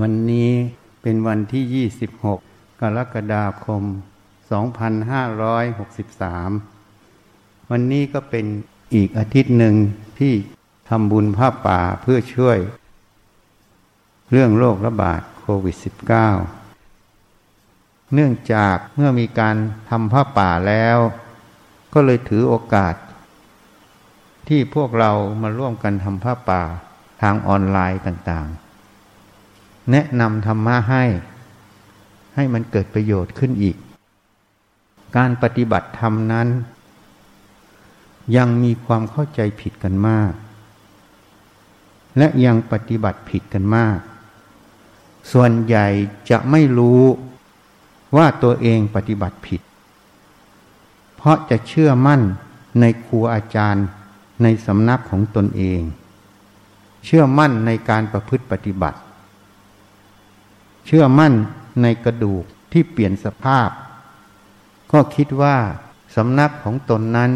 วันนี้เป็นวันที่ 26 กรกฎาคม 2563 วันนี้ก็เป็นอีกอาทิตย์หนึ่งที่ทำบุญผ้าป่าเพื่อช่วย เรื่องโรคระบาดโควิด -19 เนื่องจากเมื่อมีการทำผ้าป่าแล้ว ก็เลยถือโอกาส ที่พวกเรามาร่วมกันทำผ้าป่าทางออนไลน์ต่างๆ แนะนำธรรมะให้ ให้มันเกิดประโยชน์ขึ้นอีก การปฏิบัติธรรมนั้น ยังมีความเข้าใจผิดกันมาก และยังปฏิบัติผิดกันมาก ส่วนใหญ่จะไม่รู้ว่าตัวเองปฏิบัติผิด เพราะจะเชื่อมั่นในครูอาจารย์ในสำนักของตนเอง เชื่อมั่นในการประพฤติปฏิบัติ เชื่อมั่นในกระดูกที่เปลี่ยนสภาพ ก็คิดว่าสำนักของตนนั้น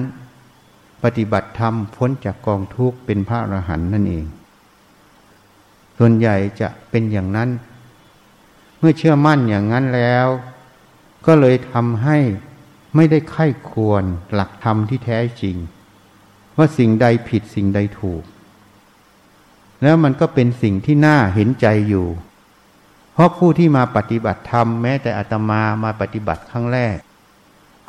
ปฏิบัติธรรมพ้นจากกองทุกข์เป็นพระอรหันต์นั่นเอง ส่วนใหญ่จะเป็นอย่างนั้น เมื่อเชื่อมั่นอย่างนั้นแล้ว ก็เลยทำให้ไม่ได้ไข้ควรหลักธรรมที่แท้จริง ว่าสิ่งใดผิดสิ่งใดถูก แล้วมันก็เป็นสิ่งที่น่าเห็นใจอยู่ เพราะผู้ที่มาปฏิบัติธรรมแม้แต่อาตมามาปฏิบัติครั้งแรก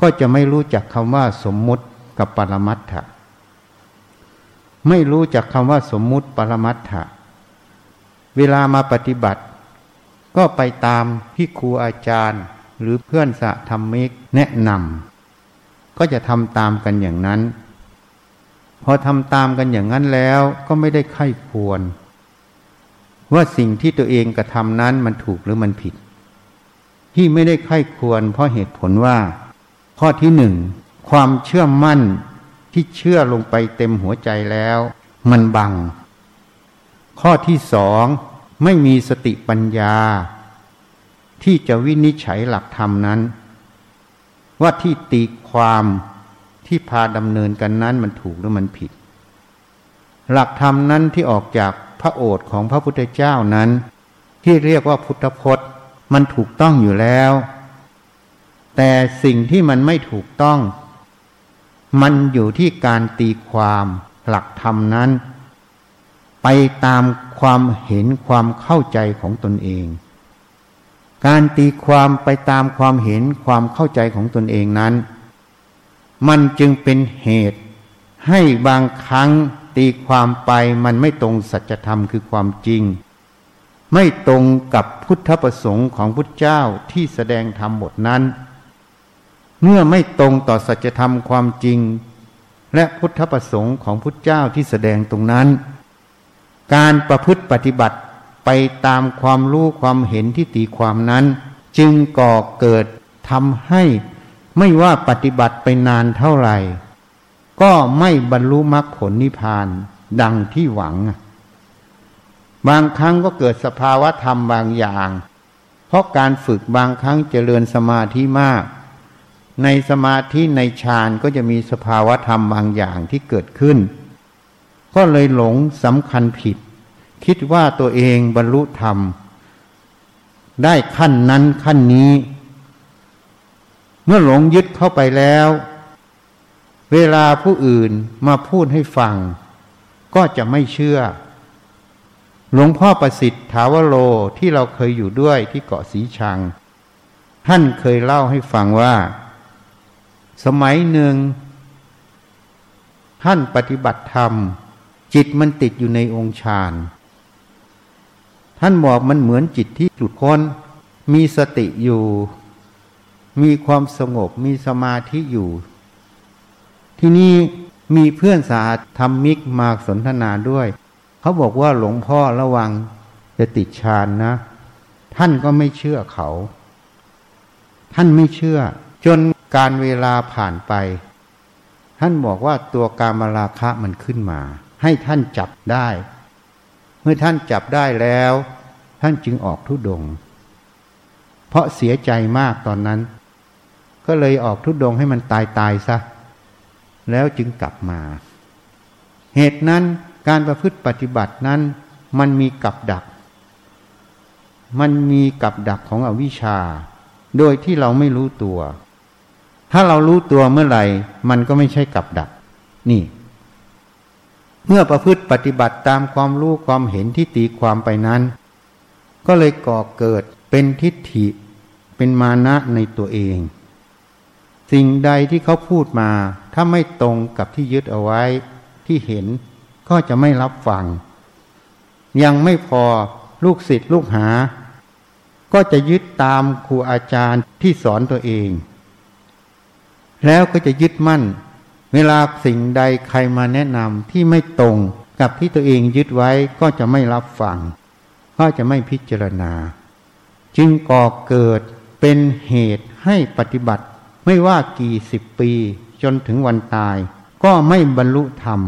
ก็จะไม่รู้จักคำว่าสมมุติกับปรมัตถะไม่รู้จักคำว่าสมมุติปรมัตถะเวลามาปฏิบัติ ก็ไปตามที่ครูอาจารย์ หรือเพื่อนสะธรรมิกแนะนำก็จะทำตามกันอย่างนั้น พอทำตามกันอย่างนั้นแล้วก็ไม่ได้ไข้ควร ว่าสิ่งที่ตัวเองกระทำนั้นมันถูกหรือมันผิด ที่ไม่ได้ไข้ควร เพราะเหตุผลว่า ข้อที่หนึ่งความเชื่อมั่นที่เชื่อลงไปเต็มหัวใจแล้ว มันบัง ข้อที่สองไม่มีสติปัญญา ที่จะวินิจฉัยหลักธรรมนั้น ว่าที่ตีความที่พาดำเนินกันนั้นมันถูกหรือมันผิด หลักธรรมนั้นที่ออกจาก พระโอษฐ์ของพระพุทธเจ้านั้น ที่เรียกว่าพุทธพจน์มันถูกต้องอยู่แล้ว แต่สิ่งที่มันไม่ถูกต้อง มันอยู่ที่การตีความหลักธรรมนั้น ไปตามความเห็นความเข้าใจของตนเอง การตีความไปตามความเห็นความเข้าใจของตนเองนั้น มันจึงเป็นเหตุ ให้บางครั้งตีความไปมันไม่ตรงสัจธรรมคือความจริง ไม่ตรงกับพุทธประสงค์ของพุทธเจ้าที่แสดงธรรมบทนั้น เมื่อไม่ตรงต่อสัจธรรมความจริง และพุทธประสงค์ของพุทธเจ้าที่แสดงตรงนั้น การประพฤติปฏิบัติไปตามความรู้ความเห็นที่ตีความนั้น จึงก่อเกิดทำให้ไม่ว่าปฏิบัติไปนานเท่าไหร่ ก็ไม่บรรลุมรรคผลนิพพานดังที่หวัง บางครั้งก็เกิดสภาวะธรรมบางอย่าง เพราะการฝึกบางครั้งเจริญสมาธิมาก ในสมาธิในฌานก็จะมีสภาวะธรรมบางอย่างที่เกิดขึ้น ก็เลยหลงสำคัญผิด คิดว่าตัวเองบรรลุธรรม ได้ขั้นนั้นขั้นนี้ เมื่อหลงยึดเข้าไปแล้ว เวลาผู้อื่นมาพูดให้ฟัง ก็จะไม่เชื่อ หลวงพ่อประสิทธิ์ถาวโรที่เราเคยอยู่ด้วยที่เกาะสีชัง ท่านเคยเล่าให้ฟังว่า สมัยหนึ่ง ท่านปฏิบัติธรรม จิตมันติดอยู่ในองค์ฌานท่านบอกมันเหมือนจิตที่หลุดพ้นมีสติอยู่ มีความสงบมีสมาธิอยู่ ที่นี่มีเพื่อนสาธรรมิกมาสนทนาด้วย เขาบอกว่าหลวงพ่อระวังจะติดฌานนะ ท่านก็ไม่เชื่อเขา ท่านไม่เชื่อ จนการเวลาผ่านไป ท่านบอกว่าตัวการมาราคะมันขึ้นมา ให้ท่านจับได้ เมื่อท่านจับได้แล้ว ท่านจึงออกทุดง เพราะเสียใจมากตอนนั้น ก็เลยออกทุดงให้มันตายตายซะ แล้วจึงกลับมา เหตุนั้นการประพฤติปฏิบัตินั้น มันมีกับดัก มันมีกับดักของอวิชชา โดยที่เราไม่รู้ตัว ถ้าเรารู้ตัวเมื่อไหร่ มันก็ไม่ใช่กับดัก นี่ เมื่อประพฤติปฏิบัติตามความรู้ความเห็นที่ตีความไปนั้น ก็เลยก่อเกิดเป็นทิฏฐิ เป็นมานะในตัวเอง สิ่งใดที่เขาพูดมา ถ้าไม่ตรงกับที่ยึดเอาไว้ที่เห็นก็จะไม่รับฟัง ยังไม่พอลูกศิษย์ลูกหา ก็จะยึดตามครูอาจารย์ที่สอนตัวเอง แล้วก็จะยึดมั่น เวลาสิ่งใดใครมาแนะนำที่ไม่ตรงกับที่ตัวเองยึดไว้ก็จะไม่รับฟัง ก็จะไม่พิจารณา จึงก่อเกิดเป็นเหตุให้ปฏิบัติไม่ว่ากี่สิบปี จนถึงวันตาย ก็ไม่บรรลุธรรม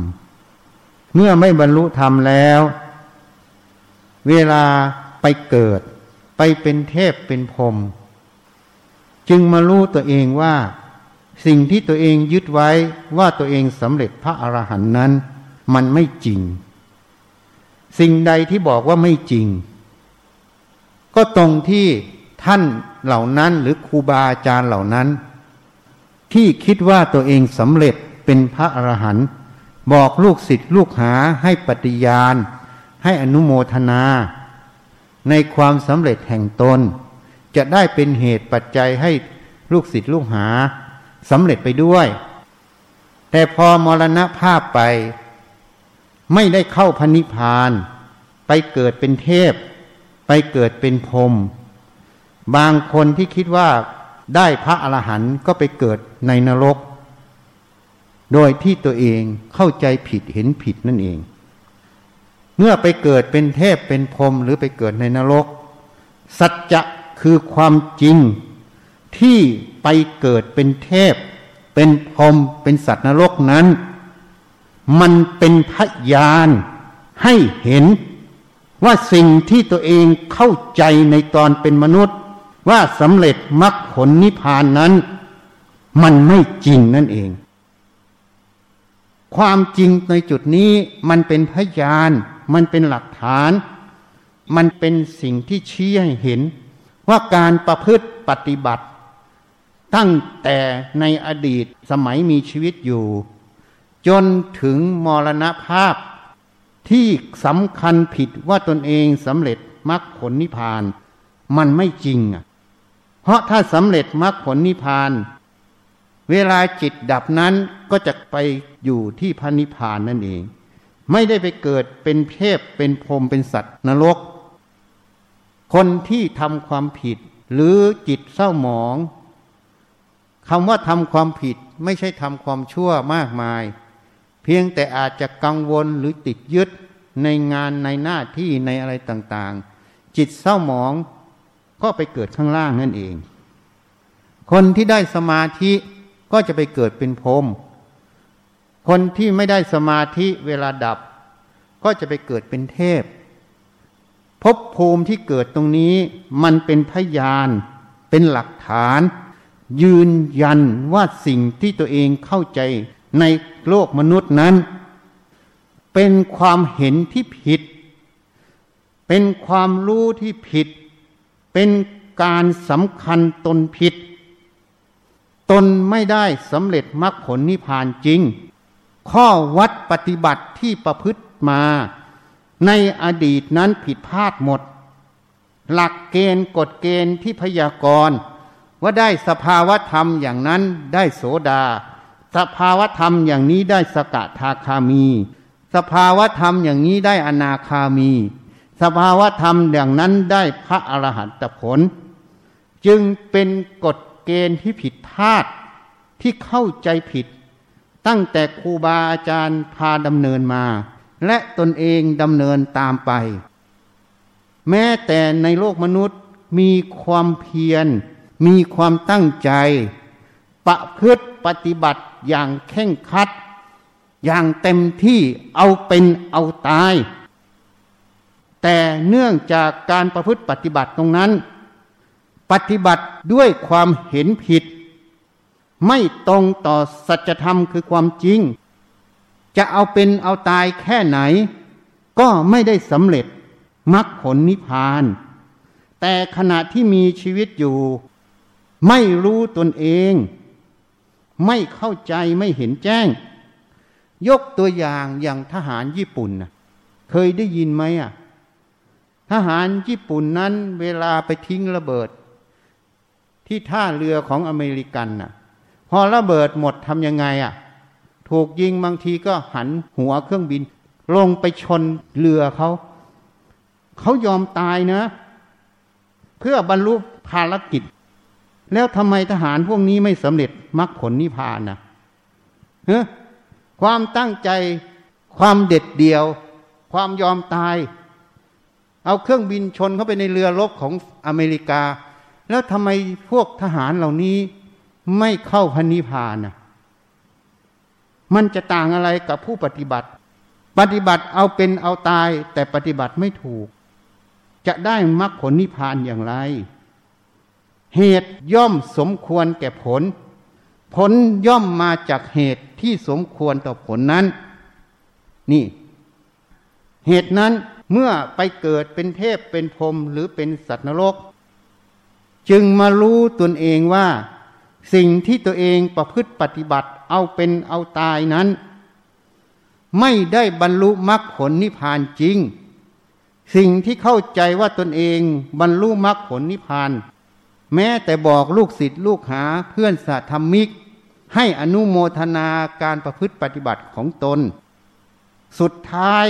เมื่อไม่บรรลุธรรมแล้ว เวลาไปเกิด ไปเป็นเทพเป็นพรมจึงมารู้ตัวเองว่า สิ่งที่ตัวเองยึดไว้ว่าตัวเองสำเร็จพระอรหันต์นั้น มันไม่จริง สิ่งใดที่บอกว่าไม่จริง ก็ตรงที่ท่านเหล่านั้นหรือครูบาอาจารย์เหล่านั้น ที่คิดว่าตัวเองสำเร็จเป็นพระอรหันต์บอกลูกศิษย์ลูกหาให้ปฏิญาณ ให้อนุโมทนา ในความสำเร็จแห่งตน จะได้เป็นเหตุปัจจัยให้ลูกศิษย์ลูกหาสำเร็จไปด้วย แต่พอมรณภาพไป ไม่ได้เข้าพันิพาน ไปเกิดเป็นเทพ ไปเกิดเป็นพรมบางคนที่คิดว่า ได้พระอรหันต์ก็ไปเกิดในนรก โดยที่ตัวเองเข้าใจผิดเห็นผิดนั่นเอง เมื่อไปเกิดเป็นเทพเป็นพรมหรือไปเกิดในนรก สัจจะคือความจริงที่ไปเกิดเป็นเทพ เป็นพรมเป็นสัตว์นรกนั้น มันเป็นพยานให้เห็นว่าสิ่งที่ตัวเองเข้าใจในตอนเป็นมนุษย์ ว่าสำเร็จมรรคผลนิพพานนั้น มันไม่จริงนั่นเอง ความจริงในจุดนี้มันเป็นพยาน มันเป็นหลักฐาน มันเป็นสิ่งที่ชี้ให้เห็น ว่าการประพฤติปฏิบัติ ตั้งแต่ในอดีตสมัยมีชีวิตอยู่ จนถึงมรณภาพที่สำคัญผิดว่าตนเองสำเร็จมรรคผลนิพพาน มันไม่จริงอะ เพราะถ้าสำเร็จมรรคผลนิพพาน เวลาจิตดับนั้นก็จะไปอยู่ที่พระนิพพานนั่นเอง ไม่ได้ไปเกิดเป็นเทพเป็นพรหมเป็นสัตว์นรก คนที่ทำความผิดหรือจิตเศร้าหมองคำว่าทำความผิดไม่ใช่ทำความชั่วมากมาย เพียงแต่อาจจะกังวลหรือติดยึดในงานในหน้าที่ในอะไรต่างๆ จิตเศร้าหมอง ก็ไปเกิดข้างล่างนั่นเอง คนที่ได้สมาธิก็จะไปเกิดเป็นพรมคนที่ไม่ได้สมาธิเวลาดับ ก็จะไปเกิดเป็นเทพภพภูมิที่เกิดตรงนี้มันเป็นพยาน เป็นหลักฐาน ยืนยันว่าสิ่งที่ตัวเองเข้าใจในโลกมนุษย์นั้น เป็นความเห็นที่ผิด เป็นความรู้ที่ผิด เป็นการสำคัญตนผิด ตนไม่ได้สำเร็จมรรคผลนิพพานจริง ข้อวัดปฏิบัติที่ประพฤติมา ในอดีตนั้นผิดพลาดหมด หลักเกณฑ์กฎเกณฑ์ที่พยากรณ์ว่าได้สภาวธรรมอย่างนั้นได้โสดา สภาวธรรมอย่างนี้ได้สกทาคามี สภาวธรรมอย่างนี้ได้อนาคามี สภาวะธรรมอย่างนั้นได้พระอรหันตผล จึงเป็นกฎเกณฑ์ที่ผิดพลาดที่เข้าใจผิด ตั้งแต่ครูบาอาจารย์พาดำเนินมา และตนเองดำเนินตามไป แม้แต่ในโลกมนุษย์มีความเพียร มีความตั้งใจ ประพฤติปฏิบัติอย่างเข่งคัด อย่างเต็มที่เอาเป็นเอาตาย แต่เนื่องจากการประพฤติปฏิบัติตรงนั้น ปฏิบัติด้วยความเห็นผิด ไม่ตรงต่อสัจธรรมคือความจริง จะเอาเป็นเอาตายแค่ไหน ก็ไม่ได้สำเร็จมรรคผลนิพพาน แต่ขณะที่มีชีวิตอยู่ ไม่รู้ตนเอง ไม่เข้าใจไม่เห็นแจ้ง ยกตัวอย่างอย่างทหารญี่ปุ่นเคยได้ยินไหมอะ ทหารญี่ปุ่นนั้นเวลาไปทิ้งระเบิด ที่ท่าเรือของอเมริกันน่ะ พอระเบิดหมดทำยังไงอะ ถูกยิงบางทีก็หันหัวเครื่องบิน ลงไปชนเรือเขา เขายอมตายนะ เพื่อบรรลุภารกิจ แล้วทำไมทหารพวกนี้ไม่สำเร็จมรรคผลนิพพานนะเฮ้ความตั้งใจความเด็ดเดี่ยว ความยอมตาย เอาเครื่องบินชนเข้าไปในเรือรบของอเมริกา แล้วทำไมพวกทหารเหล่านี้ไม่เข้าพันิพานนะมันจะต่างอะไรกับผู้ปฏิบัติ ปฏิบัติเอาเป็นเอาตาย แต่ปฏิบัติไม่ถูก จะได้มรรคผลนิพพานอย่างไร เหตุย่อมสมควรแก่ผล ผลย่อมมาจากเหตุที่สมควรต่อผลนั้น นี่ เหตุนั้น เมื่อไปเกิดเป็นเทพเป็นพรหมหรือเป็นสัตว์นรก จึงมารู้ตนเองว่า สิ่งที่ตัวเองประพฤติปฏิบัติเอาเป็นเอาตายนั้น ไม่ได้บรรลุมรรคผลนิพพานจริง สิ่งที่เข้าใจว่าตนเองบรรลุมรรคผลนิพพานแม้แต่บอกลูกศิษย์ลูกหาเพื่อนสาธรรมิก ให้อนุโมทนาการประพฤติปฏิบัติของตน สุดท้าย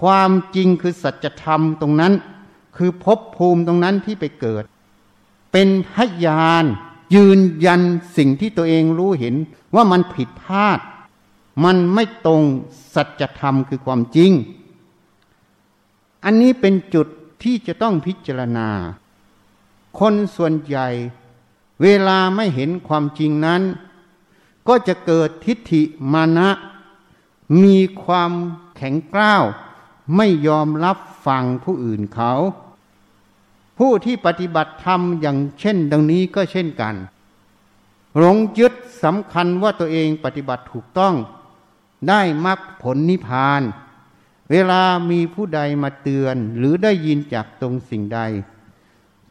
ความจริงคือสัจธรรมตรงนั้น คือภพภูมิตรงนั้นที่ไปเกิด เป็นพยานยืนยันสิ่งที่ตัวเองรู้เห็นว่ามันผิดพลาด มันไม่ตรงสัจธรรมคือความจริง อันนี้เป็นจุดที่จะต้องพิจารณา คนส่วนใหญ่ เวลาไม่เห็นความจริงนั้น ก็จะเกิดทิฏฐิมานะ มีความแข็งกร้าว ไม่ยอมรับฟังผู้อื่นเขา ผู้ที่ปฏิบัติธรรมอย่างเช่น ดังนี้ก็เช่นกัน หลงยึดสำคัญว่าตัวเองปฏิบัติถูกต้อง ได้มรรคผลนิพพาน เวลามีผู้ใดมาเตือนหรือได้ยินจากตรงสิ่งใด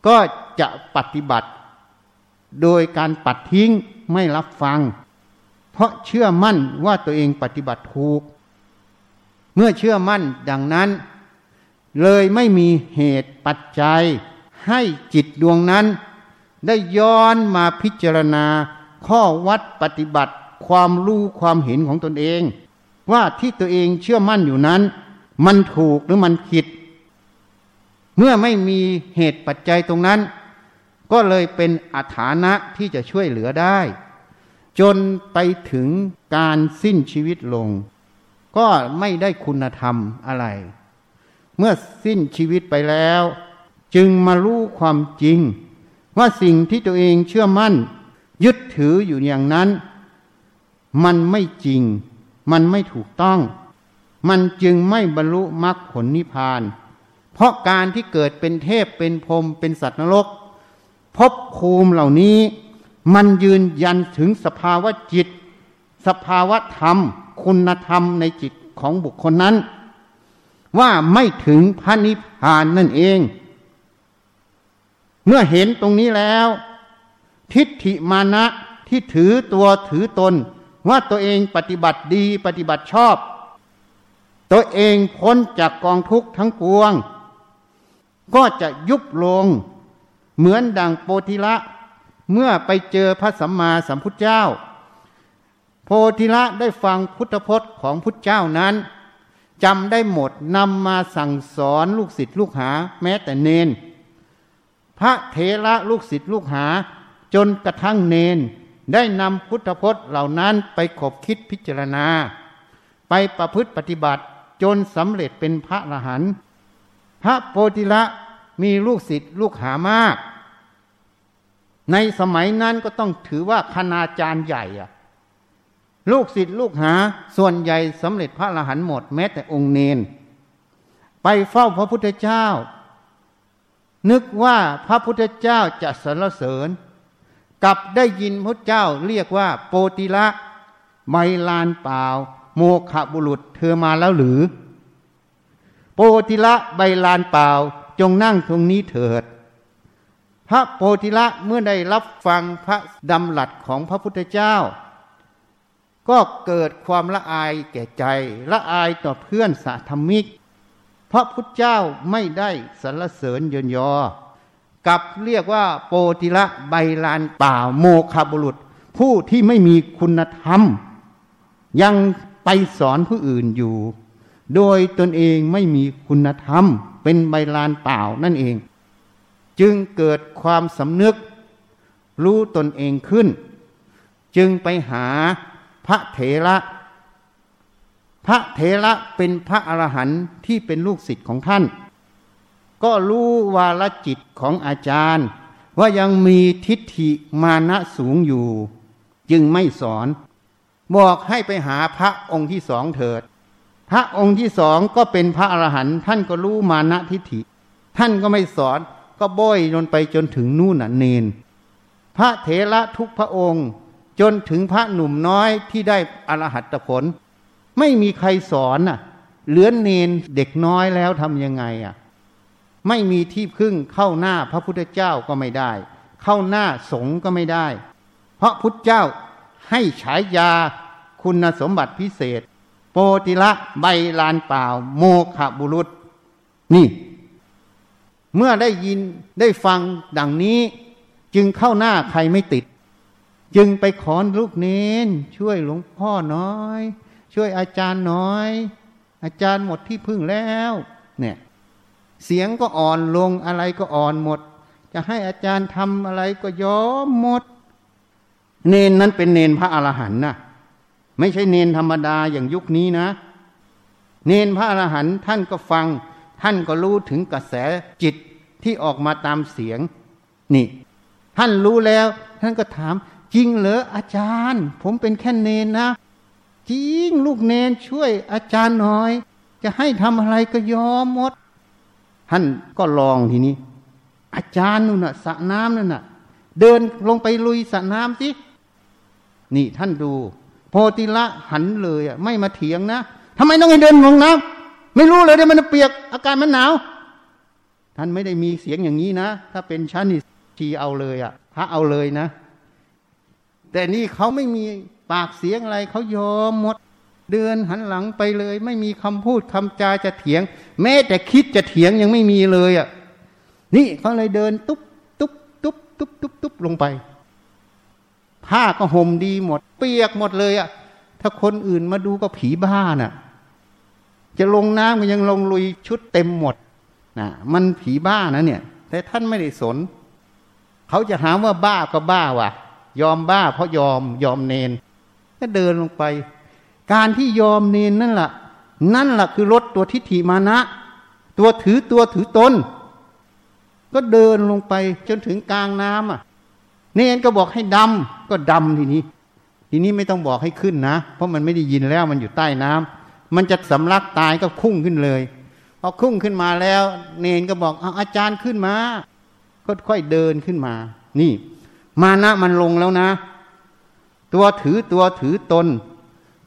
ก็จะปฏิบัติ โดยการปัดทิ้งไม่รับฟัง เพราะเชื่อมั่นว่าตัวเองปฏิบัติถูก เมื่อเชื่อมั่นดังนั้น เลยไม่มีเหตุปัจจัย ให้จิตดวงนั้น ได้ย้อนมาพิจารณา ข้อวัดปฏิบัติ ความรู้ความเห็นของตนเอง ว่าที่ตัวเองเชื่อมั่นอยู่นั้น มันถูกหรือมันผิด เมื่อไม่มีเหตุปัจจัยตรงนั้น ก็เลยเป็นอัฐานะที่จะช่วยเหลือได้ จนไปถึงการสิ้นชีวิตลง ก็ไม่ได้คุณธรรมอะไร เมื่อสิ้นชีวิตไปแล้ว จึงมารู้ความจริง ว่าสิ่งที่ตัวเองเชื่อมั่น ยึดถืออยู่อย่างนั้น มันไม่จริง มันไม่ถูกต้อง มันจึงไม่บรรลุมรรคผลนิพพาน เพราะการที่เกิดเป็นเทพเป็นพรมเป็นสัตว์นรกภพภูมิเหล่านี้ มันยืนยันถึงสภาวะจิต สภาวะธรรม คุณธรรมในจิตของบุคคลนั้น ว่าไม่ถึงพระนิพพานนั่นเอง เมื่อเห็นตรงนี้แล้ว ทิฏฐิมานะที่ถือตัวถือตน ว่าตัวเองปฏิบัติดีปฏิบัติชอบ ตัวเองพ้นจากกองทุกข์ทั้งปวง ก็จะยุบลง เหมือนดังโปธิละ เมื่อไปเจอพระสัมมาสัมพุทธเจ้า ธิละได้ฟังพุทธพจน์ของพุทธเจ้านั้นจำได้หมดนำมาสั่งสอนลูกศิษย์ลูกหาแม้แต่เนน พระเถระลูกศิษย์ลูกหา จนกระทั่งเนน ได้นำพุทธพจน์เหล่านั้นไปขบคิดพิจารณา ไปประพฤติปฏิบัติจนสำเร็จเป็นพระอรหันต์พระโพธิละมีลูกศิษย์ลูกหามาก ในสมัยนั้นก็ต้องถือว่าคณาจารย์ใหญ่อะ ลูกศิษย์ลูกหาส่วนใหญ่สำเร็จพระอรหันต์หมดแม้แต่องค์เนน ไปเฝ้าพระพุทธเจ้า นึกว่าพระพุทธเจ้าจะสรรเสริญกลับได้ยินพระเจ้าเรียกว่าโปติละไมลานเปล่า โมขบุรุษเธอมาแล้วหรือ โปติละใบลานเปล่าจงนั่งตรงนี้เถิด พระโพธิละเมื่อได้รับฟังพระดำหลัดของพระพุทธเจ้า ก็เกิดความละอายแก่ใจ ละอายต่อเพื่อนสาธมิก เพราะพุทธเจ้าไม่ได้สรรเสริญเยินยอ กับเรียกว่าโปติละใบลานป่าโมคาบุรุษ ผู้ที่ไม่มีคุณธรรม ยังไปสอนผู้อื่นอยู่ โดยตนเองไม่มีคุณธรรม เป็นใบลานเปล่านั่นเอง จึงเกิดความสำนึก รู้ตนเองขึ้น จึงไปหา พระเถระ พระเถระเป็นพระอรหันต์ที่เป็นลูกศิษย์ของท่าน ก็รู้วาลจิตของอาจารย์ ว่ายังมีทิฏฐิมานะสูงอยู่ จึงไม่สอน บอกให้ไปหาพระองค์ที่สองเถิด พระองค์ที่สองก็เป็นพระอรหันต์ท่านก็รู้มานะทิฏฐิ ท่านก็ไม่สอนก็บ่อยนนไปจนถึงนู่นน่ะเนนพระเถระทุกพระองค์ จนถึงพระหนุ่มน้อยที่ได้อรหัตผล ไม่มีใครสอนน่ะ เหลือนเนนเด็กน้อยแล้วทำยังไงอะไม่มีที่พึ่งเข้าหน้าพระพุทธเจ้าก็ไม่ได้ เข้าหน้าสงฆ์ก็ไม่ได้ เพราะพุทธเจ้าให้ฉายาคุณสมบัติพิเศษ โปติละใบลานเปล่า โมขบุรุษ นี่ เมื่อได้ยินได้ฟังดังนี้ จึงเข้าหน้าใครไม่ติด จึงไปขอลูกเนนช่วยหลวงพ่อน้อย ช่วยอาจารย์น้อย อาจารย์หมดที่พึ่งแล้ว เนี่ย เสียงก็อ่อนลงอะไรก็อ่อนหมด จะให้อาจารย์ทำอะไรก็ยอมหมด เนนนั้นเป็นเนนพระอรหันต์นะไม่ใช่เนนธรรมดาอย่างยุคนี้นะ เนนพระอรหันต์ท่านก็ฟัง ท่านก็รู้ถึงกระแสจิตที่ออกมาตามเสียง นี่ ท่านรู้แล้ว ท่านก็ถาม จริงเหรออาจารย์ ผมเป็นแค่เนนนะ จริงลูกเนนช่วยอาจารย์หน่อย จะให้ทำอะไรก็ยอมหมด ท่านก็ลองทีนี้ อาจารย์นู่นน่ะสระน้ำนั่นน่ะ เดินลงไปลุยสระน้ำสิ นี่ท่านดู โพติละหันเลยอะไม่มาเถียงนะทำไมต้องให้เดินลงน้ำไม่รู้เลยเดี๋ยวมันเปียกอาการมันหนาว ท่านไม่ได้มีเสียงอย่างนี้นะ ถ้าเป็นชั้นนี่ชีเอาเลยอะพระเอาเลยนะ แต่นี่เขาไม่มีปากเสียงอะไรเขายอมหมด เดินหันหลังไปเลย ไม่มีคำพูดคำจาจะเถียง แม้แต่คิดจะเถียงยังไม่มีเลยอะนี่เขาเลยเดินตุ๊บตุ๊บตุ๊บตุ๊บตุ๊บตุ๊บลงไป ผ้าก็ห่มดีหมด เปียกหมดเลยอะ ถ้าคนอื่นมาดูก็ผีบ้าน่ะ จะลงน้ำก็ยังลงลุยชุดเต็มหมดนะมันผีบ้านะเนี่ย แต่ท่านไม่ได้สน เขาจะหาว่าบ้าก็บ้าว่ะ ยอมบ้าเพราะยอมยอมเนน ก็เดินลงไป การที่ยอมเนนนั่นแหละนั่นแหละคือลดตัวทิฏฐิมานะ ตัวถือตัวถือตน ก็เดินลงไปจนถึงกลางน้ำอะ เนนก็บอกให้ดำก็ดำทีนี้ ทีนี้ไม่ต้องบอกให้ขึ้นนะ เพราะมันไม่ได้ยินแล้วมันอยู่ใต้น้ำมันจะสำลักตายก็คุ้งขึ้นเลยพอคุ้งขึ้นมาแล้ว เนนก็บอกเอาอาจารย์ขึ้นมาค่อยๆเดินขึ้นมา นี่ มานะมันลงแล้วนะ ตัวถือตัวถือตน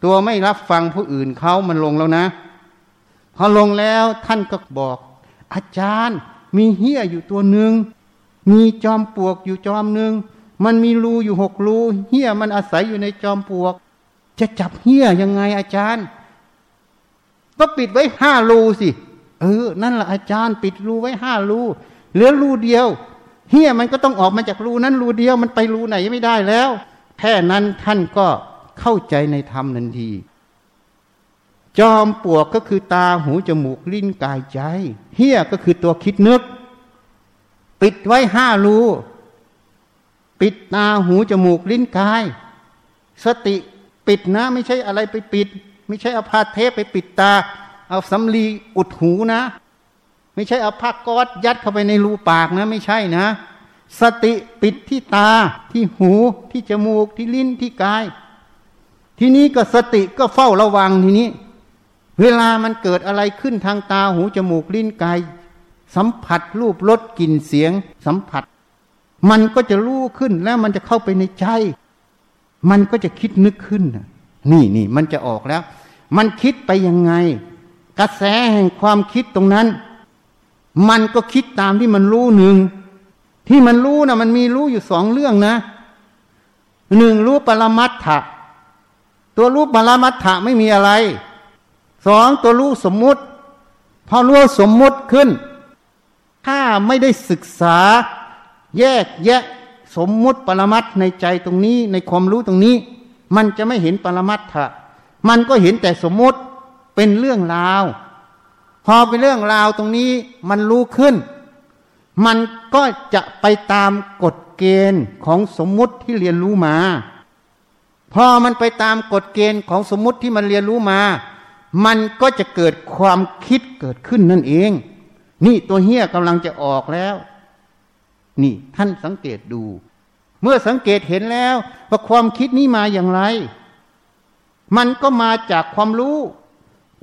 ตัวไม่รับฟังผู้อื่นเขามันลงแล้วนะ พอลงแล้วท่านก็บอก อาจารย์มีเหี้ยอยู่ตัวหนึ่งมีจอมปลวกอยู่จอมหนึ่งมันมีรูอยู่หกรูเหี้ยมันอาศัยอยู่ในจอมปลวก จะจับเหี้ยยังไงอาจารย์ ก็ปิดไว้ห้ารูสิ เออ นั่นแหละอาจารย์ ปิดรูไว้ห้ารูเหลือรูเดียว เหี้ยมันก็ต้องออกมาจากรูนั้นรูเดียวมันไปรูไหนไม่ได้แล้ว แค่นั้นท่านก็เข้าใจในธรรมทันที จอมปวกก็คือตาหูจมูกลิ้นกายใจ เฮี้ยก็คือตัวคิดนึก ปิดไว้ห้ารูปิดตาหูจมูกลิ้นกาย สติปิดนะ ไม่ใช่อะไรไปปิด ไม่ใช่เอาผ้าเทปไปปิดตา เอาสำลีอุดหูนะ ไม่ใช่เอาผ้ากอดยัดเข้าไปในรูปากนะ ไม่ใช่นะ สติปิดที่ตาที่หูที่จมูกที่ลิ้นที่กาย ทีนี้ก็สติก็เฝ้าระวังทีนี้ เวลามันเกิดอะไรขึ้นทางตาหูจมูกลิ้นกาย สัมผัสรูปรสกลิ่นเสียง สัมผัส มันก็จะรู้ขึ้นแล้วมันจะเข้าไปในใจ มันก็จะคิดนึกขึ้นนี่นี่มันจะออกแล้ว มันคิดไปยังไง กระแสแห่งความคิดตรงนั้น มันก็คิดตามที่มันรู้หนึ่งที่มันรู้นะมันมีรู้อยู่สองเรื่องนะหนึ่งรู้ปรมัตถะ ตัวรู้ปรมัตถะไม่มีอะไรสองตัวรู้สมมุติ พอรู้สมมุติขึ้น ถ้าไม่ได้ศึกษา แยกแยะสมมุติปรมัตในใจตรงนี้ในความรู้ตรงนี้ มันจะไม่เห็นปรมัตถะ มันก็เห็นแต่สมมุติเป็นเรื่องราว พอเป็นเรื่องราวตรงนี้มันรู้ขึ้น มันก็จะไปตามกฎเกณฑ์ของสมมุติที่เรียนรู้มา พอมันไปตามกฎเกณฑ์ของสมมุติที่มันเรียนรู้มา มันก็จะเกิดความคิดเกิดขึ้นนั่นเอง นี่ตัวเฮี้ยกำลังจะออกแล้ว นี่ท่านสังเกตดู เมื่อสังเกตเห็นแล้ว ว่าความคิดนี้มาอย่างไร มันก็มาจากความรู้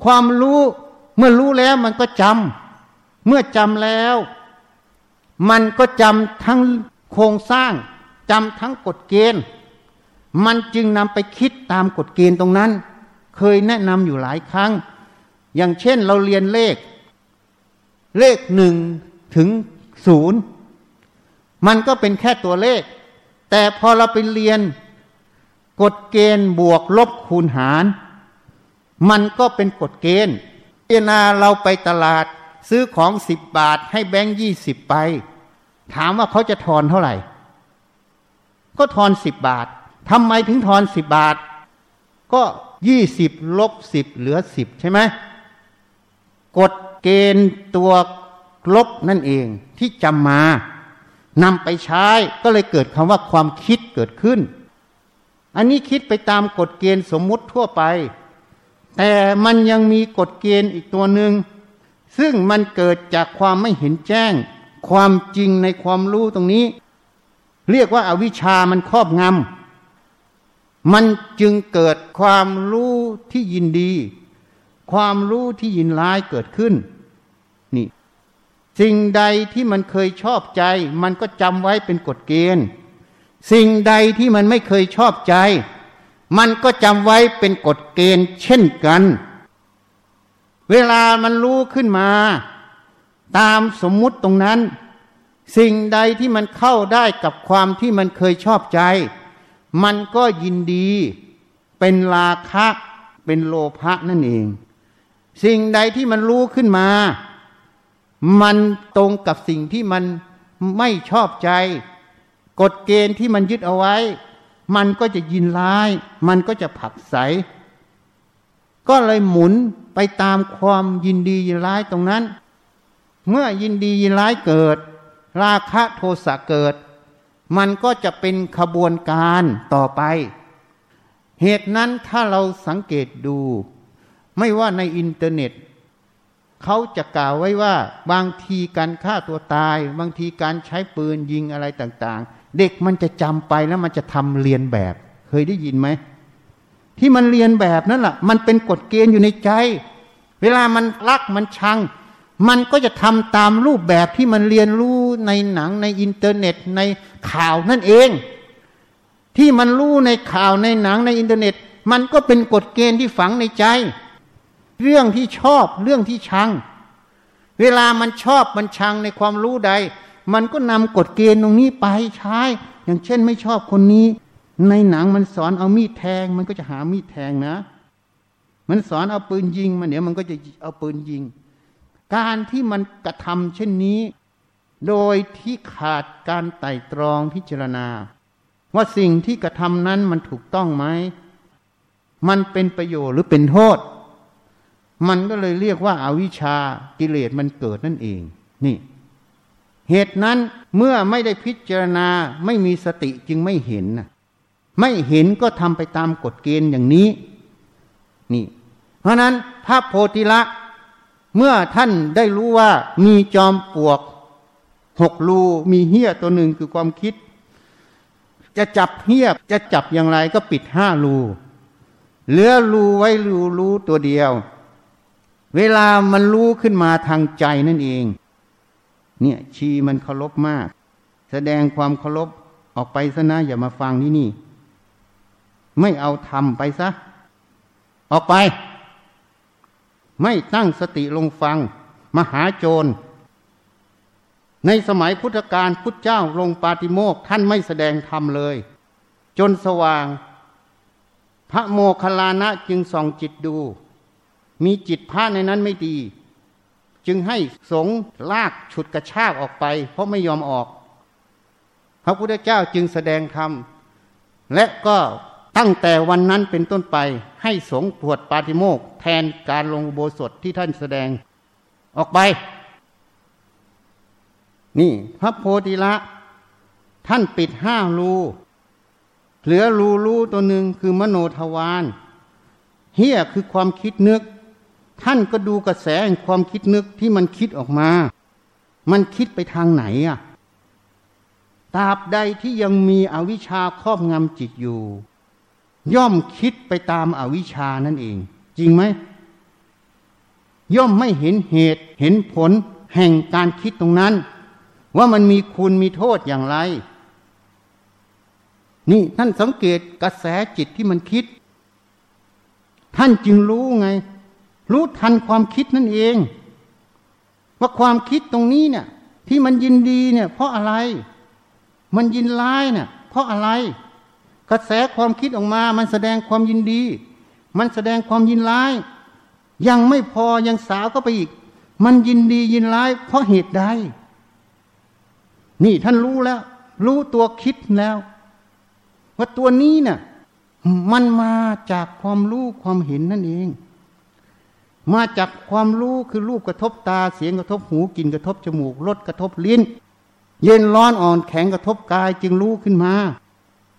ความรู้ เมื่อรู้แล้วมันก็จำเมื่อจำแล้ว มันก็จำทั้งโครงสร้างจำทั้งกฎเกณฑ์ มันจึงนำไปคิดตามกฎเกณฑ์ตรงนั้น เคยแนะนำอยู่หลายครั้ง อย่างเช่นเราเรียนเลข เลขหนึ่งถึงศูนย์มันก็เป็นแค่ตัวเลข แต่พอเราไปเรียนกฎเกณฑ์บวกลบคูณหาร มันก็เป็นกฎเกณฑ์ เวลาเราไปตลาด ซื้อของสิบบาท ให้แบงค์ยี่สิบไป ถามว่าเขาจะทอนเท่าไหร่ ก็ทอนสิบบาททำไมถึงทอนสิบบาท ก็ยี่สิบลบสิบเหลือสิบใช่ไหมกฎเกณฑ์ตัวลบนั่นเองที่จำมานำไปใช้ก็เลยเกิดคำว่าความคิดเกิดขึ้น อันนี้คิดไปตามกฎเกณฑ์สมมุติทั่วไป แต่มันยังมีกฎเกณฑ์อีกตัวหนึ่งซึ่งมันเกิดจากความไม่เห็นแจ้ง ความจริงในความรู้ตรงนี้ เรียกว่าอาวิชามันครอบงำมันจึงเกิดความรู้ที่ยินดี ความรู้ที่ยินร้ายเกิดขึ้น นี่ สิ่งใดที่มันเคยชอบใจ มันก็จำไว้เป็นกฎเกณฑ์ สิ่งใดที่มันไม่เคยชอบใจ มันก็จำไว้เป็นกฎเกณฑ์เช่นกัน เวลามันรู้ขึ้นมา ตามสมมุติตรงนั้น สิ่งใดที่มันเข้าได้กับความที่มันเคยชอบใจ มันก็ยินดี เป็นราคะเป็นโลภะนั่นเอง สิ่งใดที่มันรู้ขึ้นมา มันตรงกับสิ่งที่มันไม่ชอบใจ กฎเกณฑ์ที่มันยึดเอาไว้ มันก็จะยินร้าย มันก็จะผักใส ก็เลยหมุนไปตามความยินดียินร้ายตรงนั้น เมื่อยินดียินร้ายเกิด ราคะโทสะเกิด มันก็จะเป็นขบวนการต่อไป เหตุนั้นถ้าเราสังเกตดู ไม่ว่าในอินเทอร์เน็ตเขาจะกล่าวไว้ว่า บางทีการฆ่าตัวตาย บางทีการใช้ปืนยิงอะไรต่างๆ เด็กมันจะจำไปแล้วมันจะทำเลียนแบบ เคยได้ยินไหมที่มันเลียนแบบนั่นแหละมันเป็นกฎเกณฑ์อยู่ในใจ เวลามันรักมันชัง มันก็จะทำตามรูปแบบที่มันเรียนรู้ในหนังในอินเทอร์เน็ตในข่าวนั่นเอง ที่มันรู้ในข่าวในหนังในอินเทอร์เน็ต มันก็เป็นกฎเกณฑ์ที่ฝังในใจ เรื่องที่ชอบเรื่องที่ชัง เวลามันชอบมันชังในความรู้ใด มันก็นำกฎเกณฑ์ตรงนี้ไปใช้ อย่างเช่นไม่ชอบคนนี้ ในหนังมันสอนเอามีดแทง มันก็จะหามีดแทงนะ มันสอนเอาปืนยิงมันเดี๋ยวมันก็จะเอาปืนยิง การที่มันกระทำเช่นนี้ โดยที่ขาดการไต่ตรองพิจารณา ว่าสิ่งที่กระทำนั้นมันถูกต้องไหมมันเป็นประโยชน์หรือเป็นโทษ มันก็เลยเรียกว่าอาวิชากิเลสมันเกิดนั่นเอง นี่ เหตุนั้นเมื่อไม่ได้พิจารณาไม่มีสติจึงไม่เห็นไม่เห็นก็ทำไปตามกฎเกณฑ์อย่างนี้ นี่ เพราะนั้นพระโพธิละเมื่อท่านได้รู้ว่ามีจอมปลวกหกรูมีเหี้ยตัวหนึ่งคือความคิด จะจับเหี้ยจะจับอย่างไรก็ปิดห้ารูเหลือรูไว้รูรู้ตัวเดียว เวลามันรู้ขึ้นมาทางใจนั่นเอง เนี่ยชีมันเคารพมาก แสดงความเคารพออกไปซะนะอย่ามาฟังที่นี่ ไม่เอาทำไปซะ ออกไป ไม่ตั้งสติลงฟัง มหาโจร ในสมัยพุทธกาลพุทธเจ้าลงปาติโมกท่านไม่แสดงธรรมเลย จนสว่าง พระโมคคัลลานะจึงส่องจิตดู มีจิตพระในนั้นไม่ดี จึงให้สงลากฉุดกระชากออกไป เพราะไม่ยอมออก พระพุทธเจ้าจึงแสดงธรรมและก็ตั้งแต่วันนั้นเป็นต้นไป ให้สงปวดปาติโมกแทนการลงโบสถที่ท่านแสดงออกไป นี่พระโพธิละ ท่านปิดห้ารูเหลือรูรูตัวหนึ่งคือมโนทวารเฮียคือความคิดนึก ท่านก็ดูกระแสแห่งความคิดนึกที่มันคิดออกมา มันคิดไปทางไหนอะตราบใดที่ยังมีอวิชชาครอบงำจิตอยู่ ย่อมคิดไปตามอาวิชชานั่นเอง จริงไหม ย่อมไม่เห็นเหตุเห็นผลแห่งการคิดตรงนั้น ว่ามันมีคุณมีโทษอย่างไร นี่ท่านสังเกตกระแสจิตที่มันคิด ท่านจึงรู้ไง รู้ทันความคิดนั่นเอง ว่าความคิดตรงนี้เนี่ย ที่มันยินดีเนี่ย เพราะอะไร มันยินร้ายเนี่ย เพราะอะไร กระแสความคิดออกมา มันแสดงความยินดี มันแสดงความยินร้าย ยังไม่พอยังสาวก็ไปอีก มันยินดียินร้าย เพราะเหตุใดนี่ท่านรู้แล้ว รู้ตัวคิดแล้ว ว่าตัวนี้เนะ่ยมันมาจากความรู้ความเห็นนั่นเอง มาจากความรู้คือรูปกระทบตาเสียงกระทบหูกลิ่นกระทบจมูกรสกระทบลิ้น เย็นร้อนอ่อนแข็งกระทบกายจึงรู้ขึ้นมา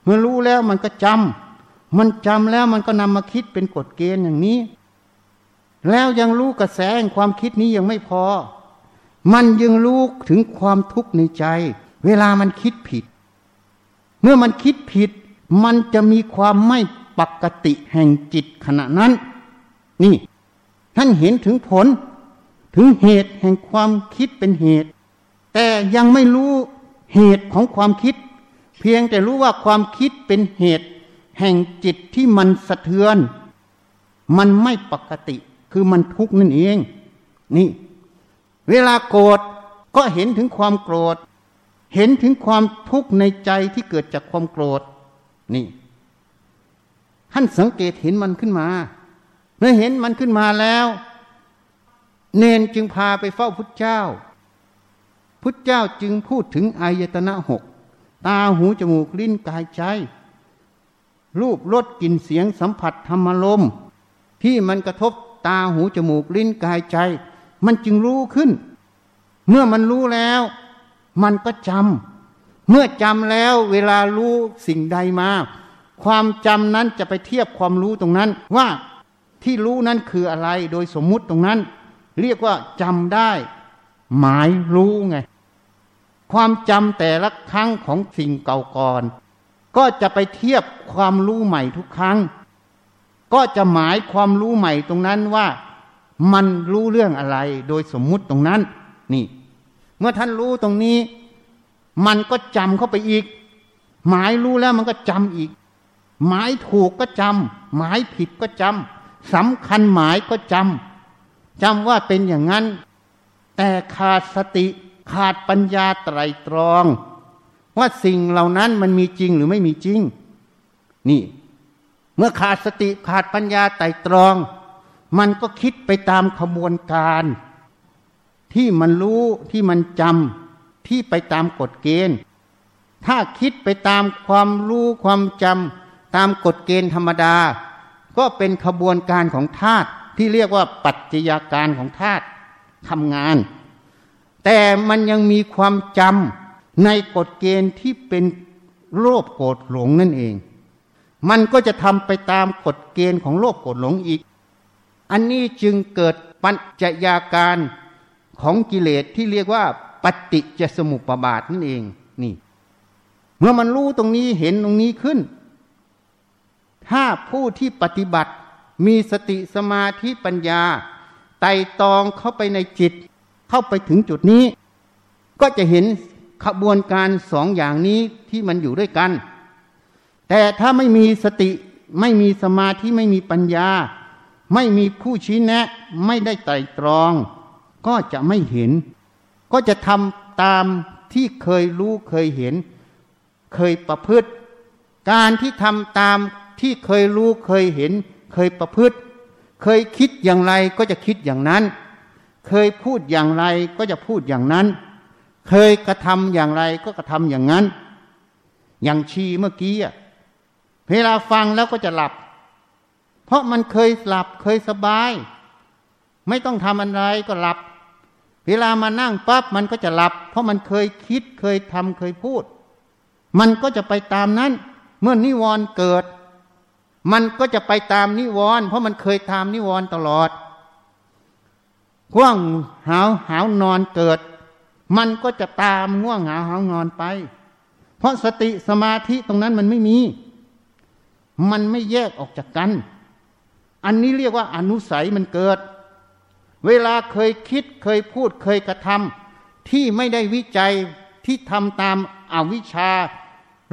เมื่อรู้แล้วมันก็จำมันจำแล้วมันก็นำมาคิดเป็นกฎเกณฑ์อย่างนี้ แล้วยังรู้กระแสแห่งความคิดนี้ยังไม่พอ มันยังรู้ถึงความทุกข์ในใจ เวลามันคิดผิด เมื่อมันคิดผิด มันจะมีความไม่ปกติแห่งจิตขณะนั้น นี่ ท่านเห็นถึงผล ถึงเหตุแห่งความคิดเป็นเหตุ แต่ยังไม่รู้เหตุของความคิด เพียงแต่รู้ว่าความคิดเป็นเหตุ แห่งจิตที่มันสะเทือน มันไม่ปกติคือมันทุกข์นั่นเอง นี่ เวลาโกรธก็เห็นถึงความโกรธ เห็นถึงความทุกข์ในใจที่เกิดจากความโกรธ นี่ท่านสังเกตเห็นมันขึ้นมา มื่อเห็นมันขึ้นมาแล้ว เนนจึงพาไปเฝ้าพุทธเจ้า พุทธเจ้าจึงพูดถึงอายตนะหกตาหูจมูกลิ้นกายใจ รูปรสกลิ่นเสียงสัมผัสธรรมลมที่มันกระทบตาหูจมูกลิ้นกายใจ มันจึงรู้ขึ้น เมื่อมันรู้แล้ว มันก็จำเมื่อจำแล้วเวลารู้สิ่งใดมา ความจำนั้นจะไปเทียบความรู้ตรงนั้นว่า ที่รู้นั้นคืออะไรโดยสมมุติตรงนั้น เรียกว่าจำได้ หมายรู้ไง ความจำแต่ละครั้งของสิ่งเก่าก่อน ก็จะไปเทียบความรู้ใหม่ทุกครั้ง ก็จะหมายความรู้ใหม่ตรงนั้นว่า มันรู้เรื่องอะไรโดยสมมุติตรงนั้น นี่ เมื่อท่านรู้ตรงนี้ มันก็จำเข้าไปอีก หมายรู้แล้วมันก็จำอีก หมายถูกก็จำหมายผิดก็จำ สำคัญหมายก็จำจำว่าเป็นอย่างนั้น แต่ขาดสติขาดปัญญาไตรตรอง ว่าสิ่งเหล่านั้นมันมีจริงหรือไม่มีจริง นี่ เมื่อขาดสติขาดปัญญาไต่ตรอง มันก็คิดไปตามขบวนการ ที่มันรู้ที่มันจำที่ไปตามกฎเกณฑ์ ถ้าคิดไปตามความรู้ความจำตามกฎเกณฑ์ธรรมดา ก็เป็นขบวนการของธาตุที่เรียกว่าปัจจัยาการของธาตุทำงาน แต่มันยังมีความจำในกฎเกณฑ์ที่เป็นโลภโกรธหลงนั่นเอง มันก็จะทำไปตามกฎเกณฑ์ของโลกกฎหลงอีก อันนี้จึงเกิดปัญจยาการของกิเลสที่เรียกว่าปฏิจจสมุปบาทนั่นเองนี่ เมื่อมันรู้ตรงนี้เห็นตรงนี้ขึ้น ถ้าผู้ที่ปฏิบัติมีสติสมาธิปัญญา ไต่ตองเข้าไปในจิต เข้าไปถึงจุดนี้ ก็จะเห็นขบวนการสองอย่างนี้ที่มันอยู่ด้วยกัน แต่ถ้าไม่มีสติไม่มีสมาธิไม่มีปัญญา ไม่มีผู้ชี้แนะ ไม่ได้ไตรตรอง ก็จะไม่เห็น ก็จะทำตามที่เคยรู้เคยเห็น เคยประพฤติ การที่ทำตาม ที่เคยรู้เคยเห็น เคยประพฤติ เคยคิดอย่างไรก็จะคิดอย่างนั้น เคยพูดอย่างไรก็จะพูดอย่างนั้น เคยกระทำอย่างไรก็กระทำอย่างนั้น อย่างชีเมื่อกี้เวลาฟังแล้วก็จะหลับ เพราะมันเคยหลับเคยสบาย ไม่ต้องทำอะไรก็หลับ เวลามานั่งปั๊บมันก็จะหลับ เพราะมันเคยคิดเคยทำเคยพูด มันก็จะไปตามนั้น เมื่อนิวรณ์เกิด มันก็จะไปตามนิวรณ์เพราะมันเคยตามนิวรณ์ตลอดง่วงหาวหาวนอนเกิด มันก็จะตามง่วงหาวหาวนอนไป เพราะสติสมาธิตรงนั้นมันไม่มี มันไม่แยกออกจากกัน อันนี้เรียกว่าอนุสัยมันเกิด เวลาเคยคิดเคยพูดเคยกระทำที่ไม่ได้วิจัยที่ทำตามอาวิชชา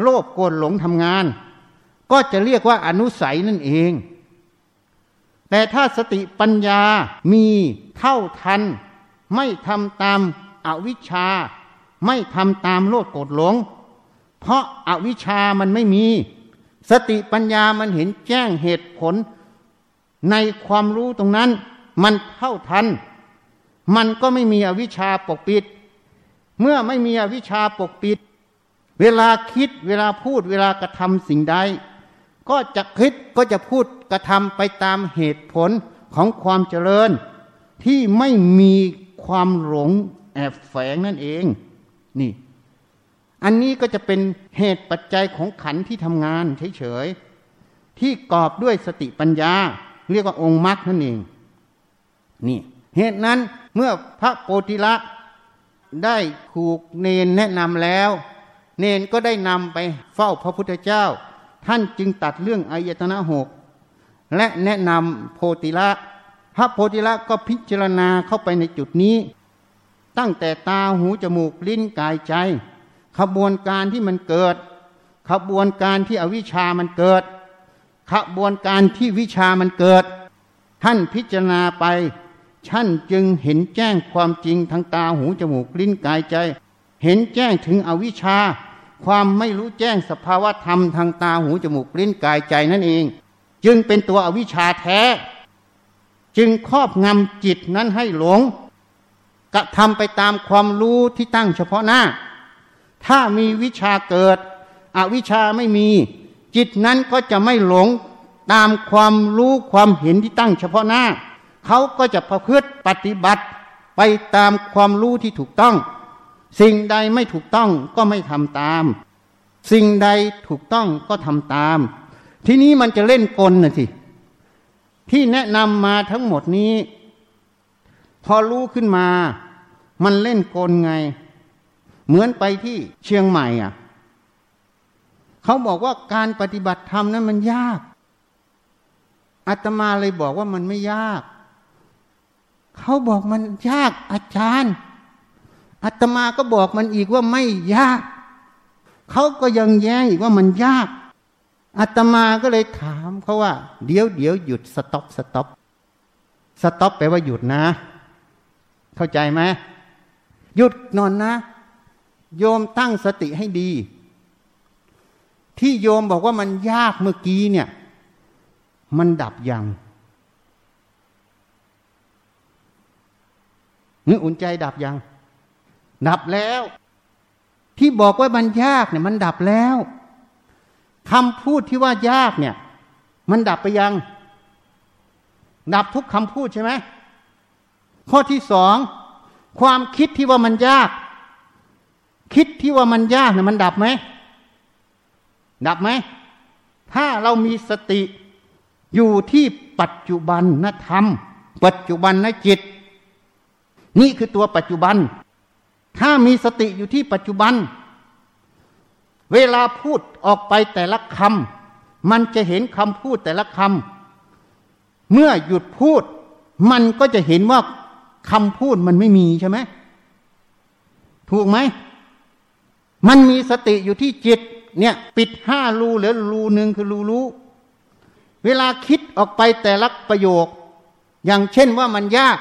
โลภโกรธหลงทำงาน ก็จะเรียกว่าอนุสัยนั่นเอง แต่ถ้าสติปัญญามีเท่าทัน ไม่ทำตามอาวิชชา ไม่ทำตามโลดโกรธหลง เพราะอาวิชชามันไม่มี สติปัญญามันเห็นแจ้งเหตุผล ในความรู้ตรงนั้น มันเท่าทัน มันก็ไม่มีอวิชชาปกปิด เมื่อไม่มีอวิชชาปกปิด เวลาคิดเวลาพูดเวลากระทำสิ่งใด ก็จะคิดก็จะพูดกระทำไปตามเหตุผลของความเจริญ ที่ไม่มีความหลงแอบแฝงนั่นเอง นี่ อันนี้ก็จะเป็นเหตุปัจจัยของขันที่ทำงานเฉยๆที่กอบด้วยสติปัญญา เรียกว่าองค์มรรคนั่นเอง นี่ เหตุนั้นเมื่อพระโพธิละได้ถูกเนนแนะนำแล้ว เนนก็ได้นำไปเฝ้าพระพุทธเจ้า ท่านจึงตัดเรื่องอายตนะหกและแนะนำโพธิละ พระโพธิละก็พิจารณาเข้าไปในจุดนี้ ตั้งแต่ตาหูจมูกลิ้นกายใจ ขบวนการที่มันเกิด ขบวนการที่อวิชามันเกิด ขบวนการที่วิชามันเกิด ท่านพิจารณาไปท่านจึงเห็นแจ้งความจริงทางตาหูจมูกลิ้นกายใจ เห็นแจ้งถึงอวิชชา ความไม่รู้แจ้งสภาวะธรรมทางตาหูจมูกลิ้นกายใจนั่นเอง จึงเป็นตัวอวิชชาแท้ จึงครอบงำจิตนั้นให้หลง กระทำไปตามความรู้ที่ตั้งเฉพาะหน้า ถ้ามีวิชาเกิด อวิชาไม่มี จิตนั้นก็จะไม่หลงตามความรู้ความเห็นที่ตั้งเฉพาะหน้า เขาก็จะประพฤติปฏิบัติไปตามความรู้ที่ถูกต้อง สิ่งใดไม่ถูกต้องก็ไม่ทำตาม สิ่งใดถูกต้องก็ทำตาม ทีนี้มันจะเล่นกลนะสิที่แนะนำมาทั้งหมดนี้ พอรู้ขึ้นมา มันเล่นกลไง เหมือนไปที่เชียงใหม่อะเขาบอกว่าการปฏิบัติธรรมนั้นมันยากอาตมาเลยบอกว่ามันไม่ยาก เขาบอกมันยากอาจารย์ อาตมาก็บอกมันอีกว่าไม่ยาก เขาก็ยังแย้งอีกว่ามันยากอาตมาก็เลยถามเขาว่า เดี๋ยวเดี๋ยวหยุด stop stop stop แปลว่าหยุดนะ เข้าใจไหมหยุดก่อนนะ โยมตั้งสติให้ดี ที่โยมบอกว่ามันยากเมื่อกี้เนี่ย มันดับยังนึกอุ่นใจดับยัง ดับแล้ว ที่บอกว่ามันยากเนี่ยมันดับแล้วคำพูดที่ว่ายากเนี่ย มันดับไปยัง ดับทุกคำพูดใช่ไหมข้อที่สองความคิดที่ว่ามันยาก คิดที่ว่ามันยากเนี่ยมันดับไหมดับไหมถ้าเรามีสติอยู่ที่ปัจจุบันนธรรม ปัจจุบันนจิต นี่คือตัวปัจจุบัน ถ้ามีสติอยู่ที่ปัจจุบัน เวลาพูดออกไปแต่ละคำมันจะเห็นคำพูดแต่ละคำเมื่อหยุดพูด มันก็จะเห็นว่าคำพูดมันไม่มีใช่ไหมถูกไหม มันมีสติอยู่ที่จิต เนี่ย ปิดห้ารูเหลือรูหนึ่งคือรูรู้ เวลาคิดออกไปแต่ละประโยค อย่างเช่นว่ามันยาก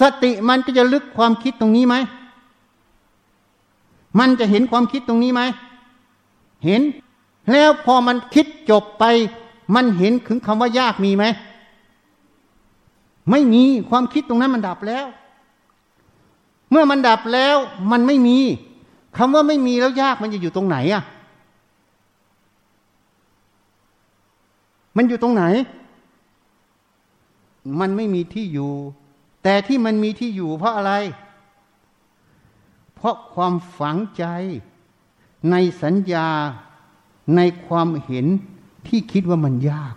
สติมันก็จะลึกความคิดตรงนี้ไหม มันจะเห็นความคิดตรงนี้ไหม เห็น แล้วพอมันคิดจบไป มันเห็นถึงคำว่ายากมีไหม ไม่มีความคิดตรงนั้นมันดับแล้ว เมื่อมันดับแล้วมันไม่มีคำว่าไม่มีแล้วยากมันจะอยู่ตรงไหนอะมันอยู่ตรงไหน มันไม่มีที่อยู่ แต่ที่มันมีที่อยู่เพราะอะไร เพราะความฝังใจในสัญญาในความเห็นที่คิดว่ามันยาก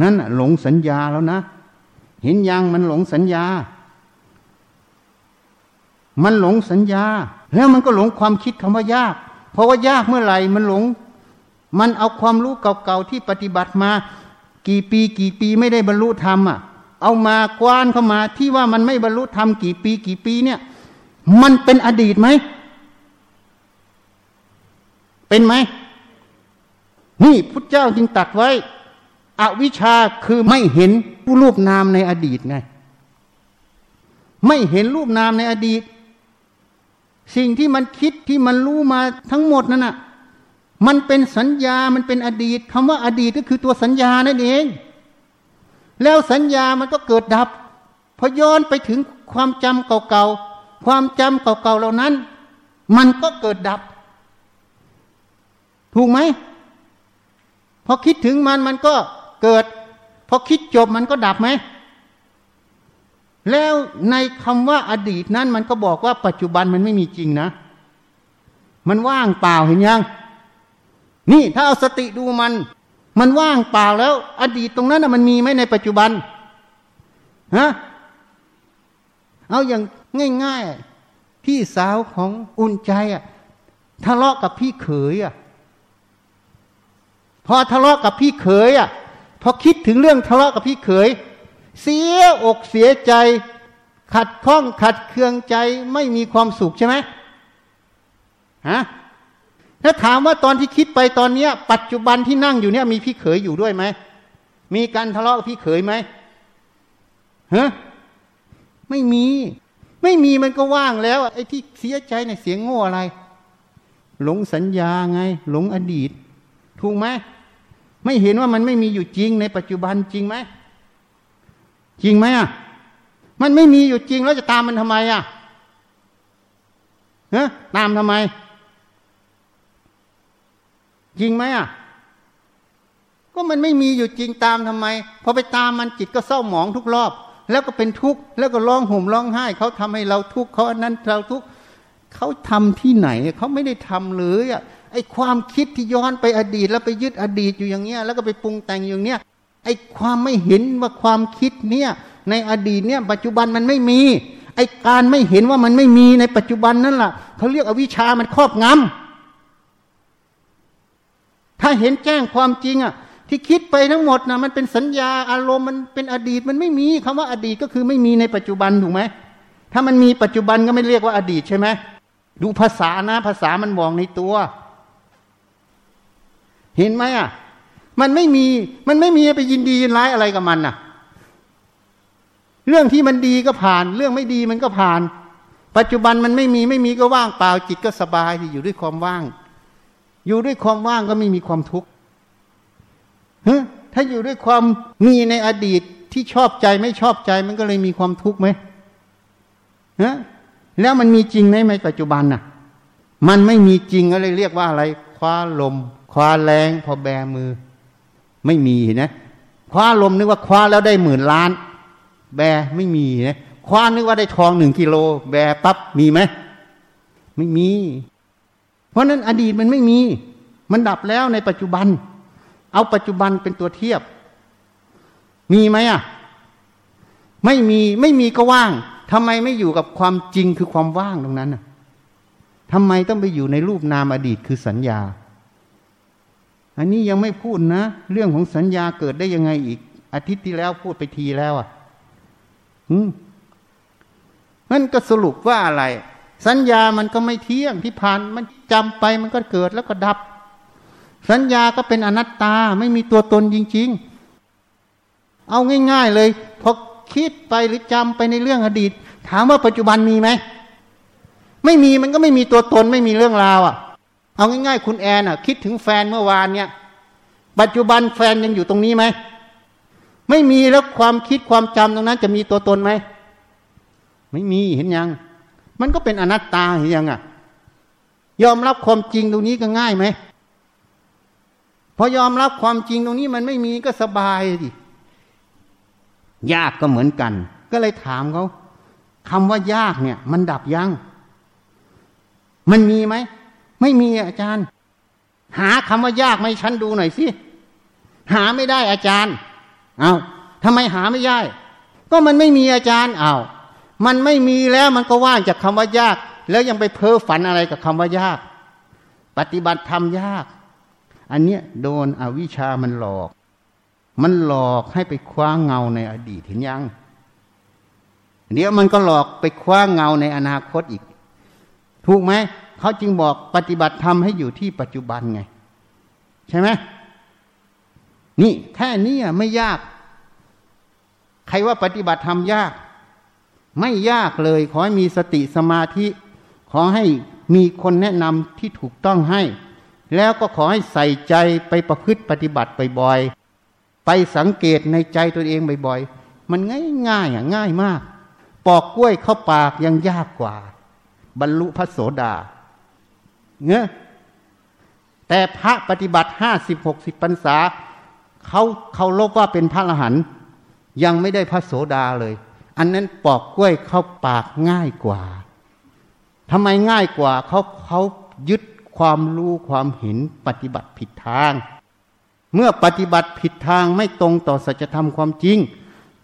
นั่นหลงสัญญาแล้วนะ เห็นยังมันหลงสัญญา มันหลงสัญญา แล้วมันก็หลงความคิดคำว่ายาก เพราะว่ายากเมื่อไหร่มันหลง มันเอาความรู้เก่าๆที่ปฏิบัติมา กี่ปีกี่ปีไม่ได้บรรลุธรรมอะ เอามากว้านเข้ามา ที่ว่ามันไม่บรรลุธรรมกี่ปีกี่ปีเนี่ย มันเป็นอดีตไหม เป็นไหม นี่พุทธเจ้าจึงตัดไว้ อวิชชาคือไม่เห็นผู้รูปนามในอดีตไง ไม่เห็นรูปนามในอดีต สิ่งที่มันคิดที่มันรู้มาทั้งหมดนั่นน่ะ มันเป็นสัญญา มันเป็นอดีตคำว่าอดีตก็คือตัวสัญญานั่นเอง แล้วสัญญามันก็เกิดดับพอย้อนไปถึงความจำเก่าๆความจำเก่าๆเหล่านั้น มันก็เกิดดับ ถูกไหมพอคิดถึงมันมันก็เกิดพอคิดจบมันก็ดับไหมแล้วในคำว่าอดีตนั้นมันก็บอกว่าปัจจุบันมันไม่มีจริงนะ มันว่างเปล่าเห็นยัง นี่ถ้าเอาสติดูมัน มันว่างเปล่าแล้ว อดีตตรงนั้นมันมีไหมในปัจจุบันฮะเอาอย่างง่าย ๆ พี่สาวของอุ่นใจอะทะเลาะกับพี่เขยอะ พอทะเลาะกับพี่เขยอะ พอคิดถึงเรื่องทะเลาะกับพี่เขย เสียอกเสียใจ ขัดข้องขัดเคืองใจไม่มีความสุขใช่ไหมฮะ ถ้าถามว่าตอนที่คิดไปตอนเนี้ย ปัจจุบันที่นั่งอยู่เนี่ยมีพี่เขยอยู่ด้วยไหมมีการทะเลาะกับพี่เขยไหมฮะไม่มี ไม่มีมันก็ว่างแล้ว ไอ้ที่เสียใจเนี่ยเสียงโง่อะไร หลงสัญญาไง หลงอดีต ถูกไหมไม่เห็นว่ามันไม่มีอยู่จริงในปัจจุบันจริงไหมจริงไหมอะมันไม่มีอยู่จริงแล้วจะตามมันทำไมอะเนะตามทำไม จริงไหมอะ ก็มันไม่มีอยู่จริงตามทำไม พอไปตามมันจิตก็เศร้าหมองทุกรอบ แล้วก็เป็นทุกข์แล้วก็ร้องห่มร้องไห้ เขาทำให้เราทุกข์เขาอันนั้นเราทุกข์เขาทำที่ไหนเขาไม่ได้ทำเลยอะไอ้ความคิดที่ย้อนไปอดีต แล้วไปยึดอดีตอยู่อย่างเงี้ย แล้วก็ไปปรุงแต่งอย่างเนี้ยไอ้ความไม่เห็นว่าความคิดเนี่ย ในอดีตเนี่ย ปัจจุบันมันไม่มี ไอ้การไม่เห็นว่ามันไม่มีในปัจจุบันนั่นแหละเขาเรียกอวิชามันครอบงำ ถ้าเห็นแจ้งความจริงอะที่คิดไปทั้งหมดนะมันเป็นสัญญาอารมณ์มันเป็นอดีตมันไม่มีคำว่าอดีตก็คือไม่มีในปัจจุบันถูกไหมถ้ามันมีปัจจุบันก็ไม่เรียกว่าอดีตใช่ไหมดูภาษานะภาษามันบอกในตัว เห็นไหมอะ มันไม่มีมันไม่มีไปยินดียินร้ายอะไรกับมันน่ะ เรื่องที่มันดีก็ผ่าน เรื่องไม่ดีมันก็ผ่าน ปัจจุบันมันไม่มีไม่มีก็ว่างเปล่าจิตก็สบายที่อยู่ด้วยความว่าง อยู่ด้วยความว่างก็ไม่มีความทุกข์ถ้าอยู่ด้วยความมีในอดีตที่ชอบใจไม่ชอบใจมันก็เลยมีความทุกข์ไหมฮะแล้วมันมีจริงไหมในปัจจุบันน่ะ มันไม่มีจริงก็เลยเรียกว่าอะไร คว้าลม คว้าแรงพอแบมือ ไม่มีนะ คว้าลมนึกว่าคว้าแล้วได้หมื่นล้าน แบไม่มีนะ คว้านึกว่าได้ทองหนึ่งกิโล แบปั๊บมีไหมไม่มี เพราะนั้นอดีตมันไม่มี มันดับแล้วในปัจจุบัน เอาปัจจุบันเป็นตัวเทียบ มีไหมอะ ไม่มีไม่มีก็ว่างทำไมไม่อยู่กับความจริงคือความว่างตรงนั้นอะทำไมต้องไปอยู่ในรูปนามอดีตคือสัญญา อันนี้ยังไม่พูดนะ เรื่องของสัญญาเกิดได้ยังไงอีก อาทิตย์ที่แล้วพูดไปทีแล้วอะอืมนั่นก็สรุปว่าอะไร สัญญามันก็ไม่เที่ยงที่ผ่านมันจำไปมันก็เกิดแล้วก็ดับ สัญญาก็เป็นอนัตตาไม่มีตัวตนจริง ๆ เอาง่าย ๆเลยพอคิดไปหรือจำไปในเรื่องอดีต ถามว่าปัจจุบันมีไหมไม่มีมันก็ไม่มีตัวตนไม่มีเรื่องราวอะ เอาง่ายๆ คุณแอนอะ คิดถึงแฟนเมื่อวานเนี่ย ปัจจุบันแฟนยังอยู่ตรงนี้ไหมไม่มีแล้วความคิดความจำตรงนั้น จะมีตัวตนไหมไม่มีเห็นยัง มันก็เป็นอนัตตาเห็นยังอะ ยอมรับความจริงตรงนี้ก็ง่ายไหมพอยอมรับความจริงตรงนี้มันไม่มีก็สบายดิยากก็เหมือนกัน ก็เลยถามเขาคำว่ายากเนี่ย มันดับยัง มันมีไหม ไม่มีอาจารย์ หาคำว่ายากไหมฉันดูหน่อยสิหาไม่ได้อาจารย์ เอา้าทำไมหาไม่ได้ ก็มันไม่มีอาจารย์เอา้า มันไม่มีแล้วมันก็ว่างจากคำว่ายาก แล้วยังไปเพ้อฝันอะไรกับคำว่ายาก ปฏิบัติธรรมยาก อันเนี้ยโดนอวิชามันหลอก มันหลอกให้ไปคว้าเงาในอดีตเห็นยังเดี๋ยวมันก็หลอกไปคว้าเงาในอนาคตอีก ถูกไหมเขาจึงบอกปฏิบัติธรรมให้อยู่ที่ปัจจุบันไง ใช่ไหมนี่แค่นี้ไม่ยาก ใครว่าปฏิบัติธรรมยาก ไม่ยากเลยขอให้มีสติสมาธิ ขอให้มีคนแนะนำที่ถูกต้องให้ แล้วก็ขอให้ใส่ใจไปประพฤติปฏิบัติบ่อยๆไปสังเกตในใจตัวเองบ่อยๆ มันง่ายง่ายอะง่ายมาก ปอกกล้วยเข้าปากยังยากกว่า บรรลุพระโสดาเงี้ยแต่พระปฏิบัติห้าสิบหกสิบพรรษาเขาเขาลบว่าเป็นพระอรหันต์ยังไม่ได้พระโสดาเลย อันนั้นปอกกล้วยเข้าปากง่ายกว่าทำไมง่ายกว่าเขาเขายึดความรู้ความเห็นปฏิบัติผิดทาง เมื่อปฏิบัติผิดทางไม่ตรงต่อสัจธรรมความจริง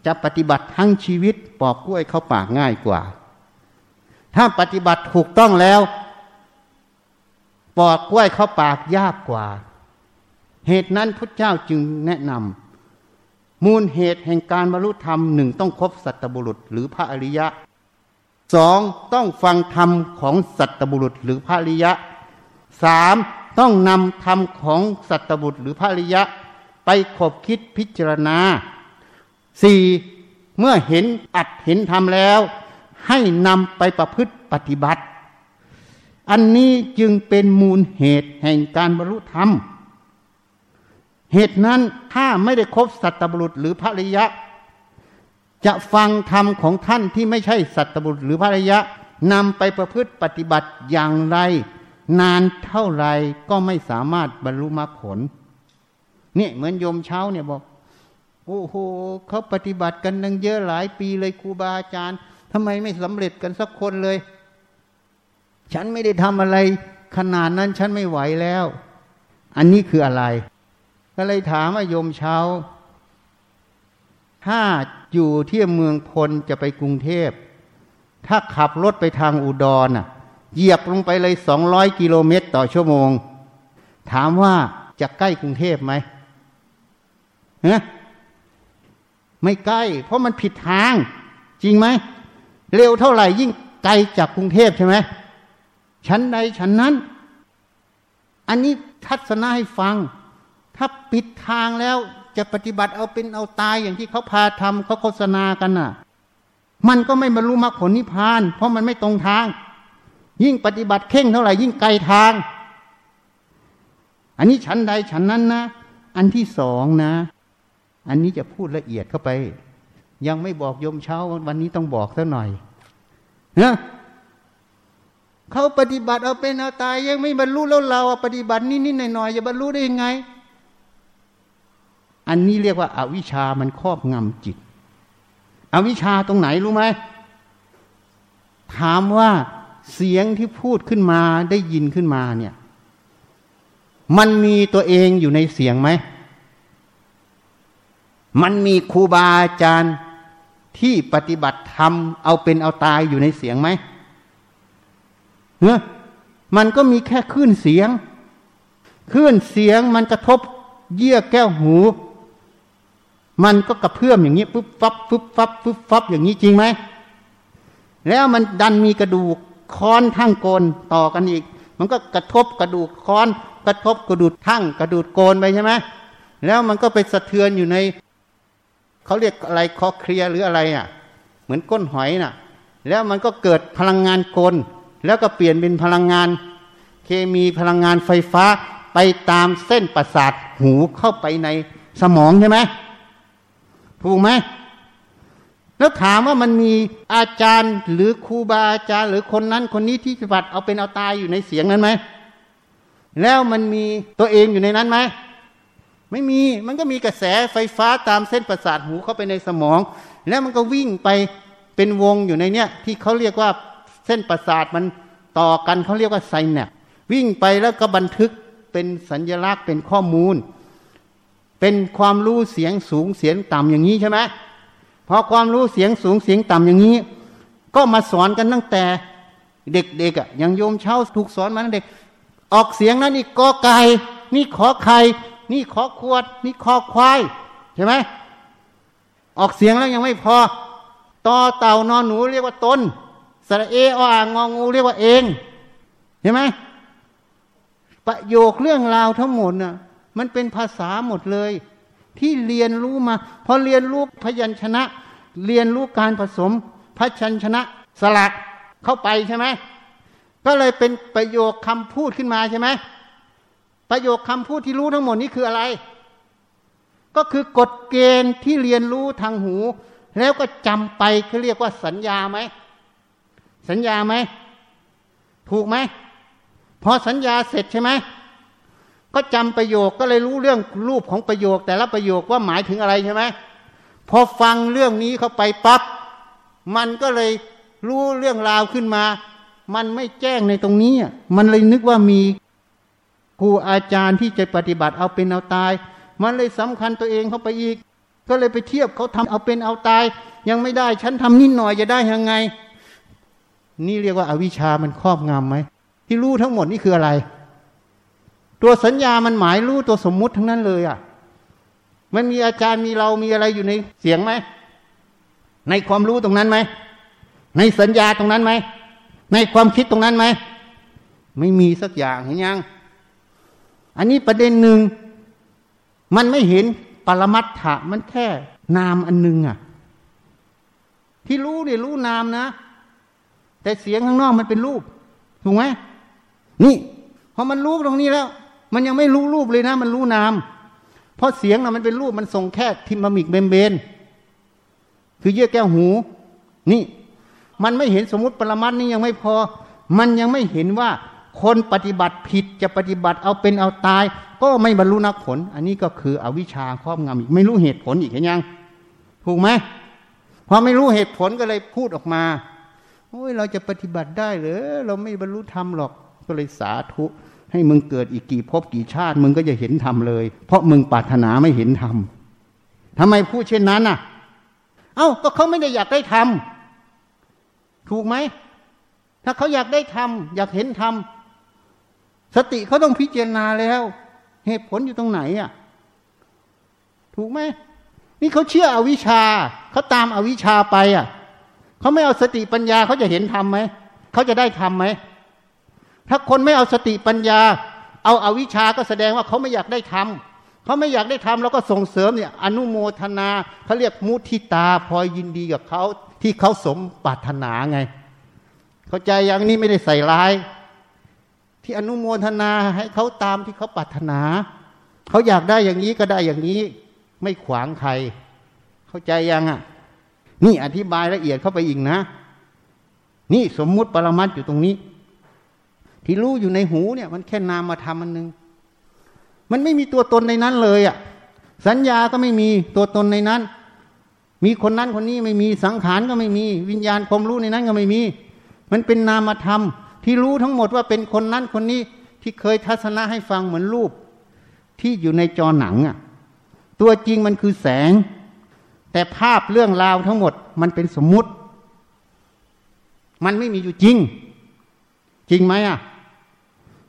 จะปฏิบัติทั้งชีวิตปอกกล้วยเข้าปากง่ายกว่า ถ้าปฏิบัติถูกต้องแล้ว ปอกกล้วยเข้าปากยากกว่า เหตุนั้นพระเจ้าจึงแนะนำ มูลเหตุแห่งการบรรลุธรรมหนึ่งต้องครบสัตบุรุษหรือพระอริยะสองต้องฟังธรรมของสัตบุรุษหรือพระอริยะสามต้องนำธรรมของสัตบุรุษหรือพระอริยะ ไปขบคิดพิจารณาสี่เมื่อเห็นอัดเห็นธรรมแล้ว ให้นำไปประพฤติปฏิบัติ อันนี้จึงเป็นมูลเหตุแห่งการบรรลุธรรม เหตุนั้นถ้าไม่ได้ครบสัตบุรุษหรือพระริยะ จะฟังธรรมของท่านที่ไม่ใช่สัตบุตรหรือภรรยะนำไปประพฤติปฏิบัติอย่างไร นานเท่าไรก็ไม่สามารถบรรลุมรรคผลนี่เหมือนโยมเช้าเนี่ยบอกโอ้โหเขาปฏิบัติกันตั้งเยอะหลายปีเลยครูบาอาจารย์ทำไมไม่สำเร็จกันสักคนเลย ฉันไม่ได้ทำอะไร ขนาดนั้นฉันไม่ไหวแล้ว อันนี้คืออะไร ก็เลยถามว่าโยมเช้า ถ้าอยู่ที่เมืองพลจะไปกรุงเทพ ถ้าขับรถไปทางอุดรน่ะ เหยียบลงไปเลยสองร้อยกิโลเมตรต่อชั่วโมง ถามว่าจะใกล้กรุงเทพไหมเฮ้ไม่ใกล้ เพราะมันผิดทาง จริงไหม เร็วเท่าไหร่ยิ่งไกลจากกรุงเทพใช่ไหมชั้นใดชั้นนั้น อันนี้ทัศนะให้ฟัง ถ้าปิดทางแล้วจะปฏิบัติเอาเป็นเอาตายอย่างที่เขาพาทำเขาโฆษณากันน่ะ มันก็ไม่บรรลุมรรคผลนิพพาน เพราะมันไม่ตรงทาง ยิ่งปฏิบัติเข่งเท่าไหร่ยิ่งไกลทาง อันนี้ชั้นใดชั้นนั้นนะ อันที่สองนะ อันนี้จะพูดละเอียดเข้าไป ยังไม่บอกโยมเช้าวันนี้ต้องบอกซะหน่อยนะเขาปฏิบัติเอาเป็นเอาตายยังไม่บรรลุแล้วเราปฏิบัตินิดๆหน่อยๆจะบรรลุได้ยังไง อันนี้เรียกว่าอาวิชามันครอบงำจิต อวิชาตรงไหนรู้ไหมถามว่าเสียงที่พูดขึ้นมาได้ยินขึ้นมาเนี่ย มันมีตัวเองอยู่ในเสียงไหม มันมีครูบาอาจารย์ที่ปฏิบัติธรรมเอาเป็นเอาตายอยู่ในเสียงไหมเนื้อมันก็มีแค่คลื่นเสียง คลื่นเสียงมันกระทบเยื่อแก้วหู มันก็กระเพื่อมอย่างนี้ปุ๊บฟับปุ๊บฟับปุ๊บฟับอย่างนี้จริงไหมแล้วมันดันมีกระดูกค้อนทั้งโกนต่อกันอีก มันก็กระทบกระดูกค้อน กระทบกระดูกทั้งกระดูกโกนไปใช่ไหมแล้วมันก็ไปสะเทือนอยู่ในเขาเรียกอะไรคอเคลียหรืออะไรอะ เหมือนก้นหอยน่ะ แล้วมันก็เกิดพลังงานกลแล้วก็เปลี่ยนเป็นพลังงาน เคมีพลังงานไฟฟ้าไปตามเส้นประสาทหูเข้าไปในสมองใช่ไหม ถูกไหมแล้วถามว่ามันมีอาจารย์หรือครูบาอาจารย์หรือคนนั้นคนนี้ที่ปฏิบัติเอาเป็นเอาตายอยู่ในเสียงนั้นไหมแล้วมันมีตัวเองอยู่ในนั้นไหมไม่มีมันก็มีกระแสไฟฟ้าตามเส้นประสาทหูเข้าไปในสมอง แล้วมันก็วิ่งไปเป็นวงอยู่ในเนี้ยที่เขาเรียกว่าเส้นประสาทมันต่อกันเขาเรียกว่าไซแนปวิ่งไปแล้วก็บันทึกเป็นสัญญลักษณ์เป็นข้อมูล เป็นความรู้เสียงสูงเสียงต่ำอย่างนี้ใช่ไหมพอความรู้เสียงสูงเสียงต่ำอย่างนี้ ก็มาสอนกันตั้งแต่เด็กๆอะอย่างโยมเช่าถูกสอนมาตั้งเด็ก ออกเสียงนั้นนี่กอไก่นี่ขอไข่นี่ขอขวด นี่คอควายใช่ไหมออกเสียงแล้วยังไม่พอต่อเต่านอนหนูเรียกว่าตนสระเอออ่างงองูเรียกว่าเองใช่ไหมประโยคเรื่องราวทั้งหมดน่ะ มันเป็นภาษาหมดเลย ที่เรียนรู้มาพอเรียนรู้พยัญชนะ เรียนรู้การผสมพยัญชนะสลักเข้าไปใช่ไหมก็เลยเป็นประโยคคำพูดขึ้นมาใช่ไหมประโยคคำพูดที่รู้ทั้งหมดนี้คืออะไร ก็คือกฎเกณฑ์ที่เรียนรู้ทางหู แล้วก็จำไปเขาเรียกว่าสัญญาไหมสัญญาไหมถูกไหมพอสัญญาเสร็จใช่ไหม ก็จำประโยคก็เลยรู้เรื่องรูปของประโยค แต่ละประโยคว่าหมายถึงอะไรใช่ไหมพอฟังเรื่องนี้เข้าไปปับ๊บมันก็เลยรู้เรื่องราวขึ้นมา มันไม่แจ้งในตรงนี้ มันเลยนึกว่ามีครูอาจารย์ที่จะปฏิบัติเอาเป็นเอาตาย มันเลยสำคัญตัวเองเข้าไปอีก ก็เลยไปเทียบเขาทำเอาเป็นเอาตาย ยังไม่ได้ฉันทำนิดหน่อยจะได้ยังไง นี่เรียกว่าอาวิชามันครอบงำไหมที่รู้ทั้งหมดนี่คืออะไร ตัวสัญญามันหมายรู้ตัวสมมุติทั้งนั้นเลยอะ มันมีอาจารย์มีเรามีอะไรอยู่ในเสียงไหม ในความรู้ตรงนั้นไหม ในสัญญาตรงนั้นไหม ในความคิดตรงนั้นไหม ไม่มีสักอย่างเห็นยัง อันนี้ประเด็นหนึ่ง มันไม่เห็นปรมัตถะมันแค่นามอันหนึงอะ ที่รู้เนี่ยรู้นามนะ แต่เสียงข้างนอกมันเป็นรูป ถูกไหมนี่พอมันรู้ตรงนี้แล้ว มันยังไม่รู้รูปเลยนะ มันรู้นาม เพราะเสียงนะมันเป็นรูปมันส่งแค่ทิมมิกเบมเบน คือเยื่อแก้วหู นี่ มันไม่เห็นสมมติปรมัตนี่ยังไม่พอ มันยังไม่เห็นว่าคนปฏิบัติผิดจะปฏิบัติเอาเป็นเอาตาย ก็ไม่บรรลุนักผล อันนี้ก็คืออวิชชาครอบงำอีกไม่รู้เหตุผลอีกเห็นยัง ถูกไหมพอไม่รู้เหตุผลก็เลยพูดออกมาโอ้ยเราจะปฏิบัติได้หรือเราไม่บรรลุธรรมหรอกก็เลยสาธุ ให้มึงเกิดอีกกี่ภพกี่ชาติ มึงก็จะเห็นธรรมเลย เพราะมึงปรารถนาไม่เห็นธรรมทำไมพูดเช่นนั้นน่ะ เอ้าก็เขาไม่ได้อยากได้ธรรมถูกไหม ถ้าเขาอยากได้ธรรมอยากเห็นธรรมสติเขาต้องพิจารณาแล้ว เหตุผลอยู่ตรงไหนอะ ถูกไหมนี่เขาเชื่ออวิชชาเขาตามอวิชชาไปอะเขาไม่เอาสติปัญญาเขาจะเห็นธรรมไหมเขาจะได้ธรรมไหม ถ้าคนไม่เอาสติปัญญา เอาอาวิชาก็แสดงว่าเขาไม่อยากได้ทำเขาไม่อยากได้ทำแล้วก็ส่งเสริมเนี่ยอนุโมทนาเขาเรียกมุทิตาพอยยินดีกับเขาที่เขาสมปรารถนาไง เข้าใจอย่างนี้ไม่ได้ใส่ร้าย ที่อนุโมทนาให้เขาตามที่เขาปรารถนา เขาอยากได้อย่างนี้ก็ได้อย่างนี้ ไม่ขวางใคร เข้าใจยังอะ นี่อธิบายละเอียดเข้าไปอีกนะ นี่สมมุติปรมัตอยู่ตรงนี้ ที่รู้อยู่ในหูเนี่ย มันแค่นามมาทำมันหนึ่งมันไม่มีตัวตนในนั้นเลยอะ่ะ สัญญาก็ไม่มีตัวตนในนั้น มีคนนั้นคนนี้ไม่มีสังขารก็ไม่มี วิญญาณความรู้ในนั้นก็ไม่มี มันเป็นนามธรรม ที่รู้ทั้งหมดว่าเป็นคนนั้นคนนี้ที่เคยทัศนะให้ฟังเหมือนรูป ที่อยู่ในจอหนังอะ่ะ ตัวจริงมันคือแสง แต่ภาพเรื่องราวทั้งหมด มันเป็นสมมุติ มันไม่มีอยู่จริง จริงไหมอะ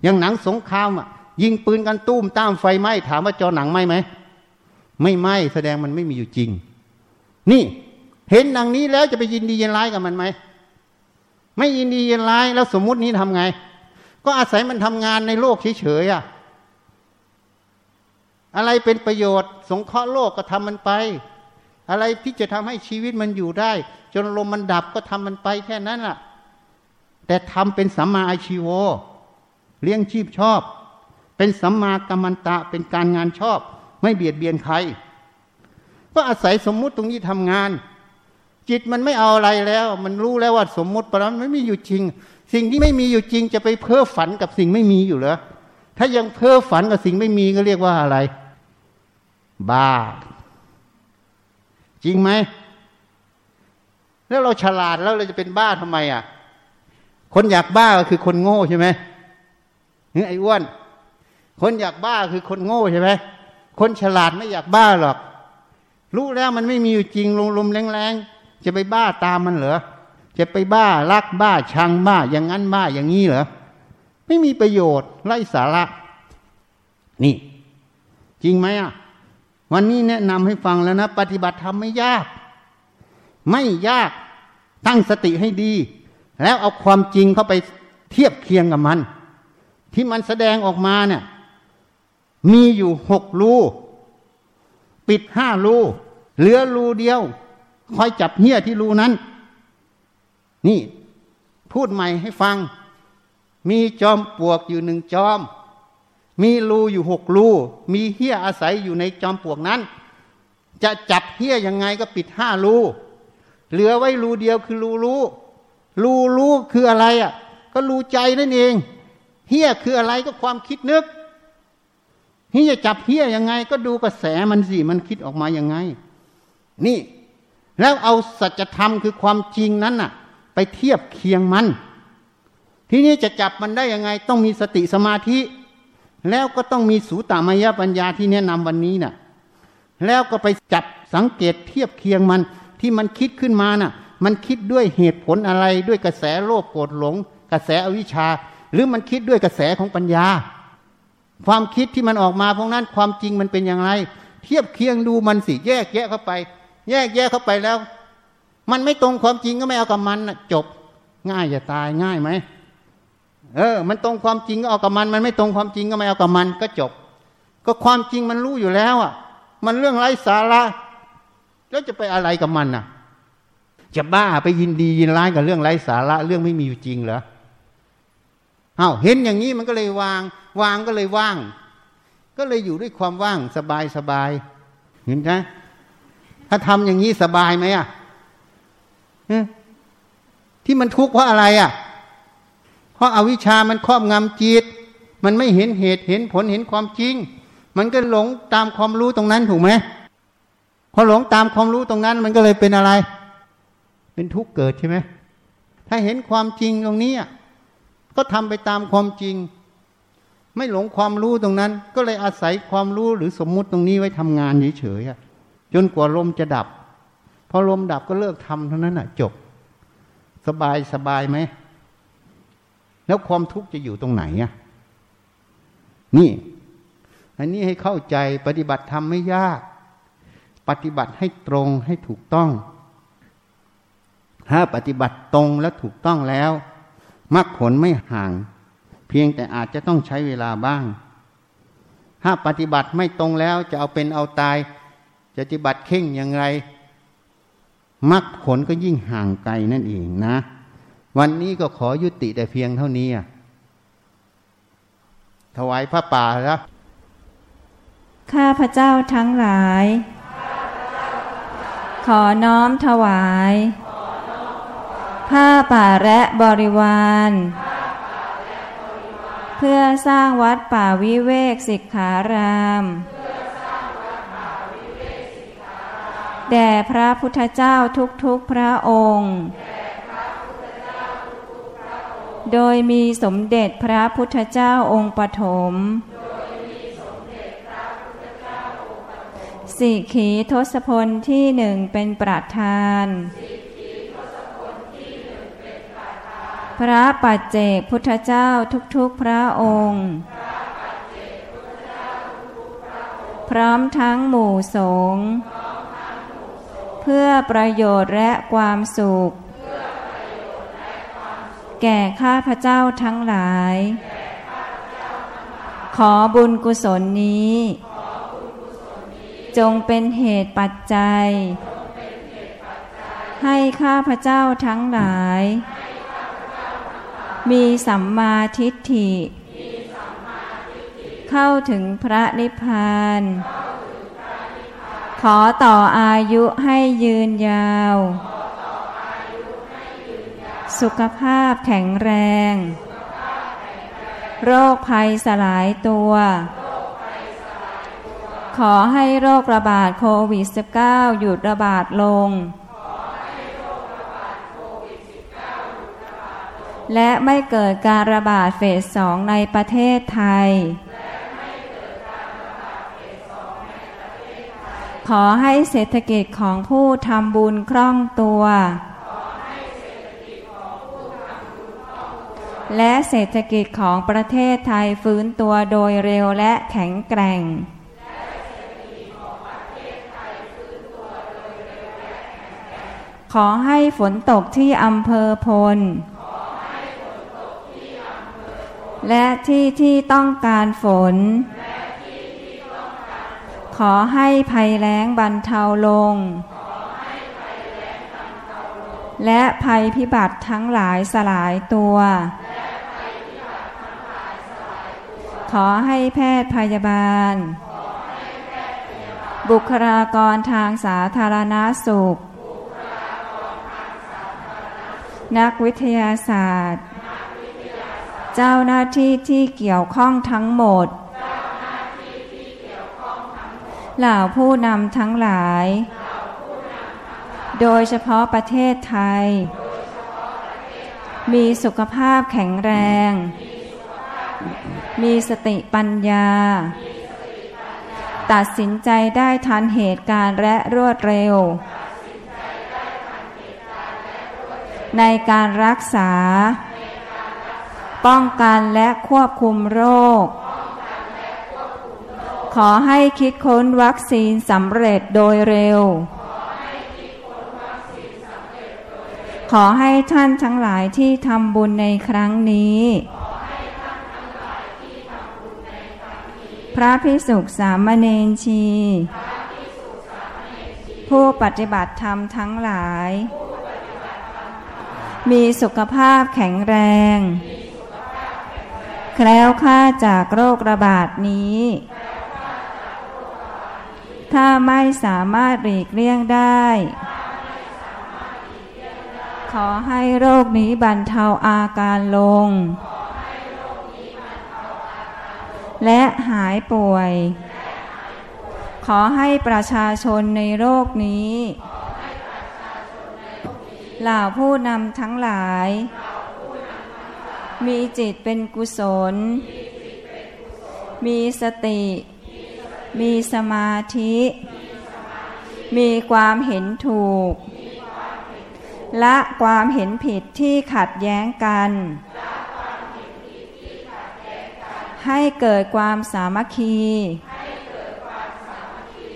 อย่างหนังสงครามอะ ยิงปืนกันตุ้มตามไฟไหม้ถามว่าจอหนังไหมไหมไม่ไหม้แสดงมันไม่มีอยู่จริง นี่ เห็นดังนี้แล้วจะไปยินดียินร้ายกับมันไหมไม่ยินดียินร้ายแล้วสมมุตินี้ทำไง ก็อาศัยมันทำงานในโลกเฉยๆอะอะไรเป็นประโยชน์ สงเคราะห์โลกก็ทำมันไป อะไรที่จะทำให้ชีวิตมันอยู่ได้ จนลมมันดับก็ทำมันไปแค่นั้นล่ะ แต่ทำเป็นสัมมาอาชีโว เลี้ยงชีพชอบ เป็นสัมมากัมมันตะเป็นการงานชอบ ไม่เบียดเบียนใคร ก็อาศัยสมมุติตรงนี้ทำงาน จิตมันไม่เอาอะไรแล้ว มันรู้แล้วว่าสมมุติปรมันไม่มีอยู่จริง สิ่งที่ไม่มีอยู่จริงจะไปเพ้อฝันกับสิ่งไม่มีอยู่เหรอถ้ายังเพ้อฝันกับสิ่งไม่มีก็เรียกว่าอะไร บ้า จริงไหมแล้วเราฉลาดแล้วเราจะเป็นบ้าทำไมอะ คนอยากบ้าก็คือคนโง่ใช่ไหมไอ้อ้วน คนอยากบ้าคือคนโง่ใช่ไหมคนฉลาดไม่อยากบ้าหรอก รู้แล้วมันไม่มีอยู่จริงลมๆแรงๆจะไปบ้าตามมันเหรอจะไปบ้ารักบ้าชังบ้าอย่างนั้นบ้าอย่างนี้เหรอไม่มีประโยชน์ไร้สาระ นี่ จริงไหมอะ วันนี้แนะนำให้ฟังแล้วนะ ปฏิบัติธรรมไม่ยาก ไม่ยากตั้งสติให้ดี แล้วเอาความจริงเข้าไปเทียบเคียงกับมัน ที่มันแสดงออกมาเนี่ย มีอยู่หกรูปิดห้ารูเหลือรูเดียว คอยจับเหี้ยที่รูนั้น นี่ พูดใหม่ให้ฟัง มีจอมปลวกอยู่หนึ่งจอม มีรูอยู่หกรูมีเหี้ยอาศัยอยู่ในจอมปลวกนั้น จะจับเหี้ยยังไงก็ปิดห้ารูเหลือไว้รูเดียวคือรูรู้ รู้รู้คืออะไรอะ ก็รู้ใจนั่นเองเหี้ยคืออะไรก็ความคิดนึกเฮียจับเฮียยังไง ก็ดูกระแสมันสิมันคิดออกมายังไง นี่ แล้วเอาสัจธรรมคือความจริงนั้นน่ะ ไปเทียบเคียงมัน ทีนี้จะจับมันได้ยังไง ต้องมีสติสมาธิ แล้วก็ต้องมีสูตามายปัญญาที่แนะนำวันนี้น่ะ แล้วก็ไปจับสังเกตเทียบเคียงมันที่มันคิดขึ้นมาน่ะ มันคิดด้วยเหตุผลอะไรด้วยกระแสโลภโกรธหลง กระแสอวิชชา หรือมันคิดด้วยกระแสของปัญญา ความคิดที่มันออกมาพวกนั้นความจริงมันเป็นอย่างไร เทียบเคียงดูมันสิแยกแยะเข้าไป แยกแยะเข้าไปแล้ว มันไม่ตรงความจริงก็ไม่เอากับมันจบ ง่ายจะตายง่ายไหมเออ มันตรงความจริงก็เอากับมัน มันไม่ตรงความจริงก็ไม่เอากับมันก็จบ ก็ความจริงมันรู้อยู่แล้วอะ มันเรื่องไร้สาระ แล้วจะไปอะไรกับมันอะ จะบ้าไปยินดียินร้ายกับเรื่องไร้สาระเรื่องไม่มีอยู่จริงเหรออา้าวเห็นอย่างนี้มันก็เลยวาง วางก็เลยว่าง ก็เลยอยู่ด้วยความว่างสบายสบายเห็นไหมถ้าทำอย่างนี้สบายไหมอะที่มันทุกข์เพราะอะไรอะ เพราะอาวิชามันครอบงำจิต มันไม่เห็นเหตุเห็นผลเห็นความจริง มันก็หลงตามความรู้ตรงนั้นถูกไหมพอหลงตามความรู้ตรงนั้น มันก็เลยเป็นอะไร เป็นทุกข์เกิดใช่ไหมถ้าเห็นความจริงตรงนี้อะก็ทำไปตามความจริง ไม่หลงความรู้ตรงนั้น ก็เลยอาศัยความรู้หรือสมมุติตรงนี้ไว้ทำงานเฉยๆจนกว่าลมจะดับ พอลมดับก็เลิกทำเท่านั้นน่ะ จบ สบายสบายไหมแล้วความทุกข์จะอยู่ตรงไหนอะนี่อันนี้ให้เข้าใจปฏิบัติธรรมไม่ยาก ปฏิบัติให้ตรงให้ถูกต้อง ถ้าปฏิบัติตรงและถูกต้องแล้วมรรคผลไม่ห่าง เพียงแต่อาจจะต้องใช้เวลาบ้าง ถ้าปฏิบัติไม่ตรงแล้วจะเอาเป็นเอาตาย จะปฏิบัติเข่งอย่างไรมรรคผลก็ยิ่งห่างไกลนั่นเองนะ วันนี้ก็ขอยุติแต่เพียงเท่านี้ถวายพระป่าแล้วข้าพระเจ้าทั้งหลาย ขอน้อมถวาย ผ้าป่าและบริวาร เพื่อสร้างวัดป่าวิเวกสิกขารามแด่พระพุทธเจ้าทุกๆพระองค์ โดยมีสมเด็จพระพุทธเจ้าองค์ปฐมสิขีทศพลที่หนึ่งเป็นประธาน พระปัจเจกพุทธเจ้าทุกๆพระองค์ พร้อมทั้งหมู่สงฆ์เพื่อประโยชน์และความสุข แก่ข้าพเจ้าทั้งหลาย ขอบุญกุศลนี้ จงเป็นเหตุปัจจัย ให้ข้าพเจ้าทั้งหลาย มีสัมมาทิฏฐิ เข้าถึงพระนิพพาน ขอต่ออายุให้ยืนยาว สุขภาพแข็งแรง โรคภัยสลายตัว ขอให้โรคระบาดโควิด -19 หยุดระบาดลง และไม่เกิดการระบาดเฟสสองในประเทศไทย ขอให้เศรษฐกิจของผู้ทำบุญคล่องตัว และเศรษฐกิจของประเทศไทยฟื้นตัวโดยเร็วและแข็งแกร่งขอให้ฝนตกที่อำเภอพล และที่ที่ต้องการฝน ขอให้ภัยแล้งบรรเทาลง และภัยพิบัติทั้งหลายสลายตัว ขอให้แพทย์พยาบาล บุคลากรทางสาธารณาสุข นักวิทยาศาสตร์ เจ้าหน้าที่ที่เกี่ยวข้องทั้งหมด เหล่าผู้นำทั้งหลาย โดยเฉพาะประเทศไทย มีสุขภาพแข็งแรง มีสติปัญญา ตัดสินใจได้ทันเหตุการณ์และรวดเร็ว ในการรักษา ป้องกันและควบคุมโรค ขอให้คิดค้นวัคซีนสำเร็จโดยเร็ว ขอให้ท่านทั้งหลายที่ทำบุญในครั้งนี้ พระพิสุขสามเณรชี ผู้ปฏิบัติธรรมทั้งหลาย มีสุขภาพแข็งแรง แคล้วคลาดจากโรคระบาดนี้ ถ้าไม่สามารถหลีกเลี่ยงได้ ขอให้โรคนี้บรรเทาอาการลง และหายป่วย ขอให้ประชาชนในโรคนี้ เหล่าผู้นำทั้งหลาย มีจิตเป็นกุศล มีสติ มีสมาธิ มีความเห็นถูก ละความเห็นผิดที่ขัดแย้งกัน ให้เกิดความสามัคคี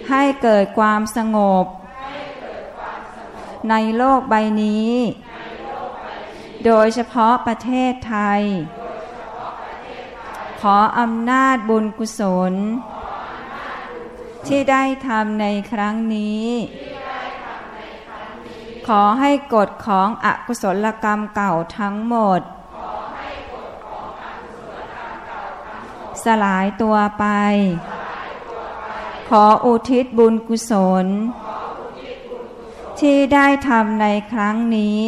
ให้เกิดความสงบ ในโลกใบนี้ โดยเฉพาะประเทศไทย ขออำนาจบุญกุศล ที่ได้ทำในครั้งนี้ ขอให้กฎของอกุศลกรรมเก่าทั้งหมด สลายตัวไป ขออุทิศบุญกุศล ที่ได้ทำในครั้งนี้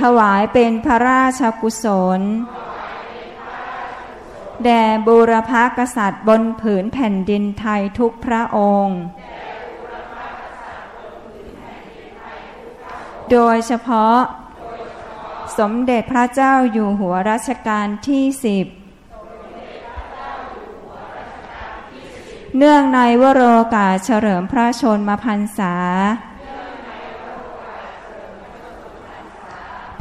ถวายเป็นพระราชกุศล แด่บูรพกษัตริย์บนผืนแผ่นดินไทยทุกพระองค์ โดยเฉพาะ สมเด็จพระเจ้าอยู่หัวรัชกาลที่สิบเนื่องในวโรกาสเฉลิมพระชนมพรรษา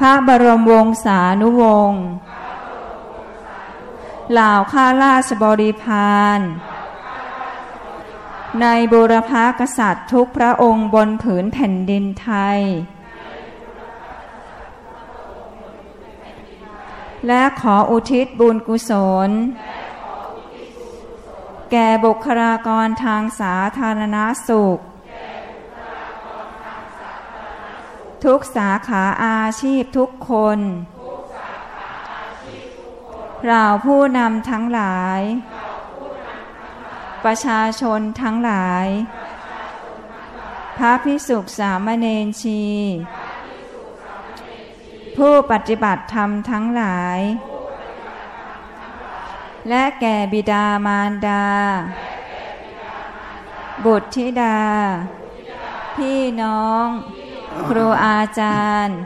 ระบรมวงศานุวงศ์เหล่าข้าราชบริพารในบุรพากษัตริย์ทุกพระองค์บนผืนแผ่นดินไทย และขออุทิศบุญกุศล แก่บุคลากรทางสาธารณสุข ทุกสาขาอาชีพทุกคนเราผู้นำทั้งหลาย ประชาชนทั้งหลาย พระพิสุขสามเณรชี ผู้ปฏิบัติธรรมทั้งหลาย และแก่บิดามารดา บุตรธิดา พี่น้อง ครูอาจารย์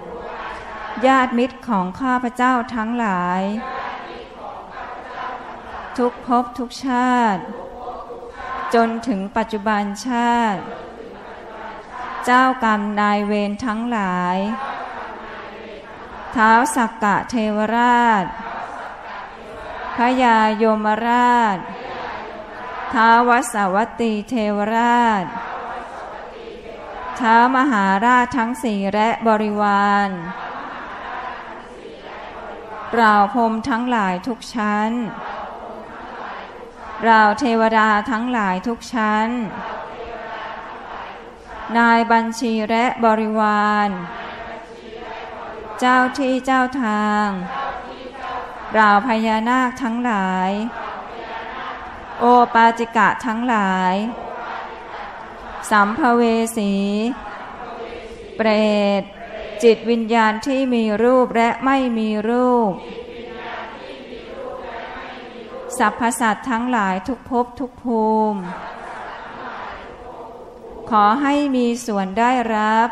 ญาติมิตรของข้าพเจ้าทั้งหลาย ทุกภพทุกชาติ จนถึงปัจจุบันชาติ เจ้ากรรมนายเวรทั้งหลาย เท้าสักกะเทวราชพระยายมราชท้าววสวัตตีเทวราช ท้ามหาราชทั้งสี่และบริวารราวพรมทั้งหลายทุกชั้นราวเทวดาทั้งหลายทุกชั้น นายบัญชีและบริวาร เจ้าที่เจ้าทางราวพญานาคทั้งหลาย โอปาจิกะทั้งหลาย สัมภเวสี เปรต จิตวิญญาณที่มีรูปและไม่มีรูป สรรพสัตว์ทั้งหลายทุกภพทุกภูมิ ขอให้มีส่วนได้รับ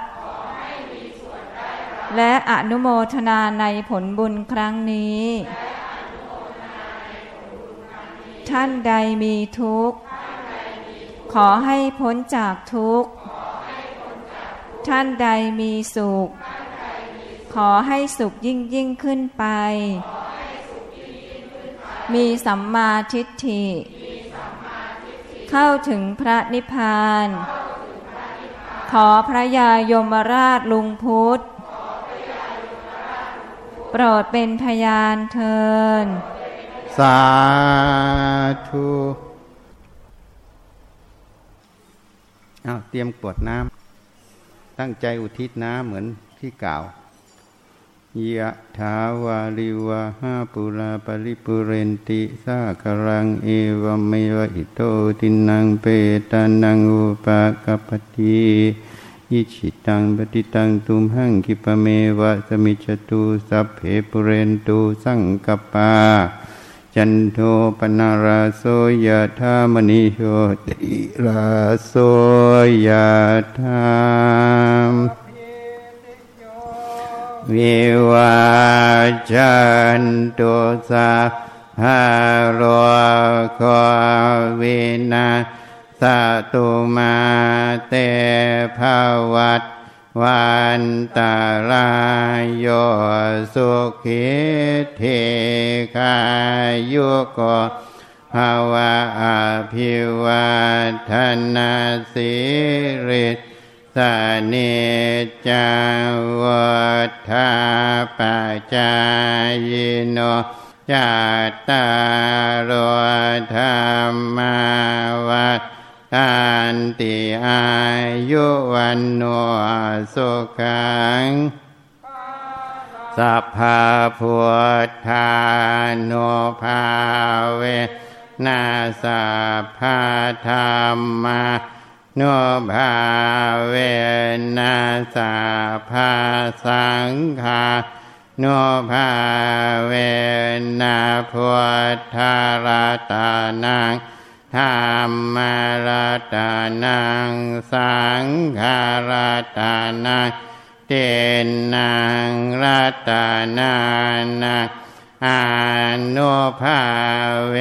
และอนุโมทนาในผลบุญครั้งนี้ ท่านใดมีทุกข์ ขอให้พ้นจากทุกข์ ท่านใดมีสุข ขอให้สุขยิ่งยิ่งขึ้นไป มีสัมมาทิฏฐิ เข้าถึงพระนิพพาน ขอพระยายมราชลุงพุทธ โปรดเป็นพยานเทิน สาธุ อ้าวเตรียมกวดน้ำตั้งใจอุทิศน้ำเหมือนที่กล่าวยะถาวาลิวะหาปุราปริปุเรนติสาคารังเอวเมวะอิโตตินังเปตานังอุปากปปติอิชิตังปฏิตังตุมหังคิปเมวะสมิจจตุสัพเพปุเรนตุสังกปา จันโทปนาราโสยธามณิโชติราโสยธามวิวาจันตุสาหาโรโควินาสตุมาเตภวัต วันตาลายโยสุขิเทคายุโกภาวะอภิวัฒนาสิริสเนจังวัฏาปจายโนจัตตารธรรมาวัฏ อันติอายุวันโนสุขังสัพพะพุทธานุภาเวนาสัพพะธรรมานุภาเวนัสาภาสังฆานุภาเวนัพุทธารตานัง ธรรมารตานังสังฆารตานังเตนังรัตานานังอนุภาเว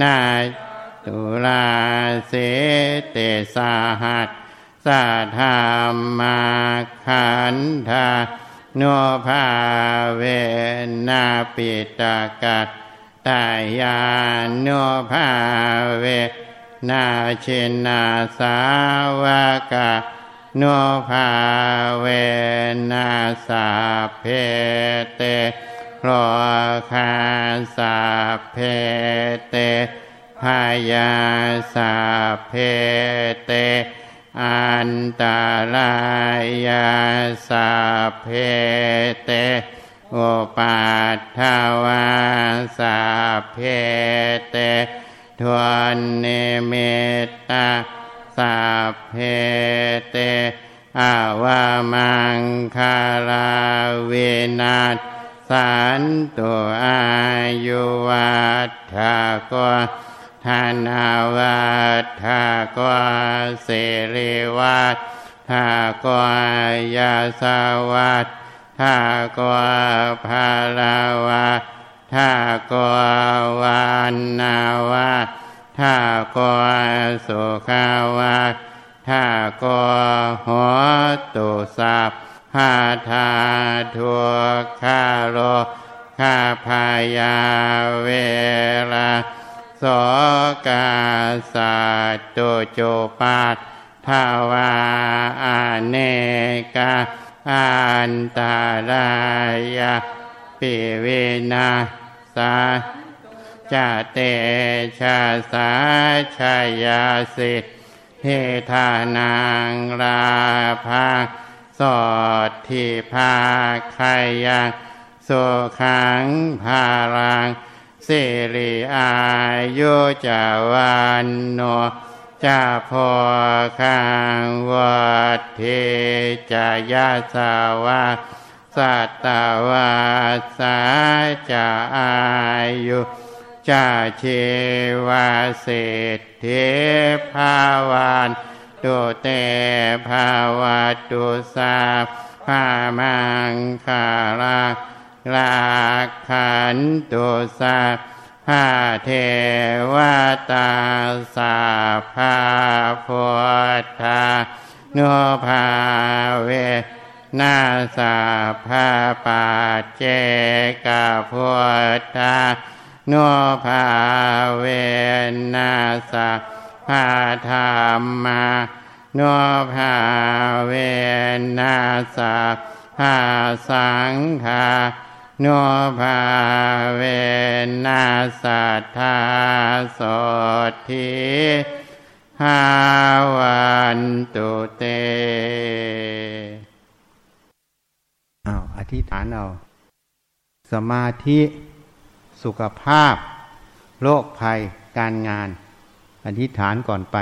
นาตุลาเสเตสาหัสสาธรรมาขันธาโนภาเวนาปิตากัต ตายาโนภาเวนาเชนาสาวกาโนภาเวนาสาเพเตโลคาสาเพเตพายาสาเพเต อันตรายาสัพเพเต อุปัฏฐวาสัพเพเตทวนเนิมิตตาสัพเพเตอาวามังคาลาเวนัสสันตุอายุวัฏฐากธนาวัฏฐากเสรีวัฏฐากยาสวัฏ ฐากภาลาวัฏฐากวันนาวัฏฐากวาสุขาวัฏฐากวหัวตุสัพาธาทุกขาโลข้าพายาเวลาโสกาสัตตุจุปัตทาวาอเนกา อันตารายาปิเวนาสาจเตชาสาชายาสิทเทธานังราภาสอดที่ภาคายยังสุขังภารังสิริอายุจาวันโน จาพอคังวัดเทจายาสาวาสัตตวาสาจะอายุจาเชวาเศรษฐภาวานตุเตภาวะตุสาภามังคาลาลาขันตุสา ภาเทวตาสาภาพุทธาโนภาเวนาสาภาปาเจกาพุทธาโนภาเวนาสาภาธรรมาโนภาเวนาสาภาสังฆา โนภาเวนาสัทธาสทิหาวันตุเตอ้าวอธิษฐานเอา สมาธิสุขภาพ โรคภัยการงาน อธิษฐานก่อนไป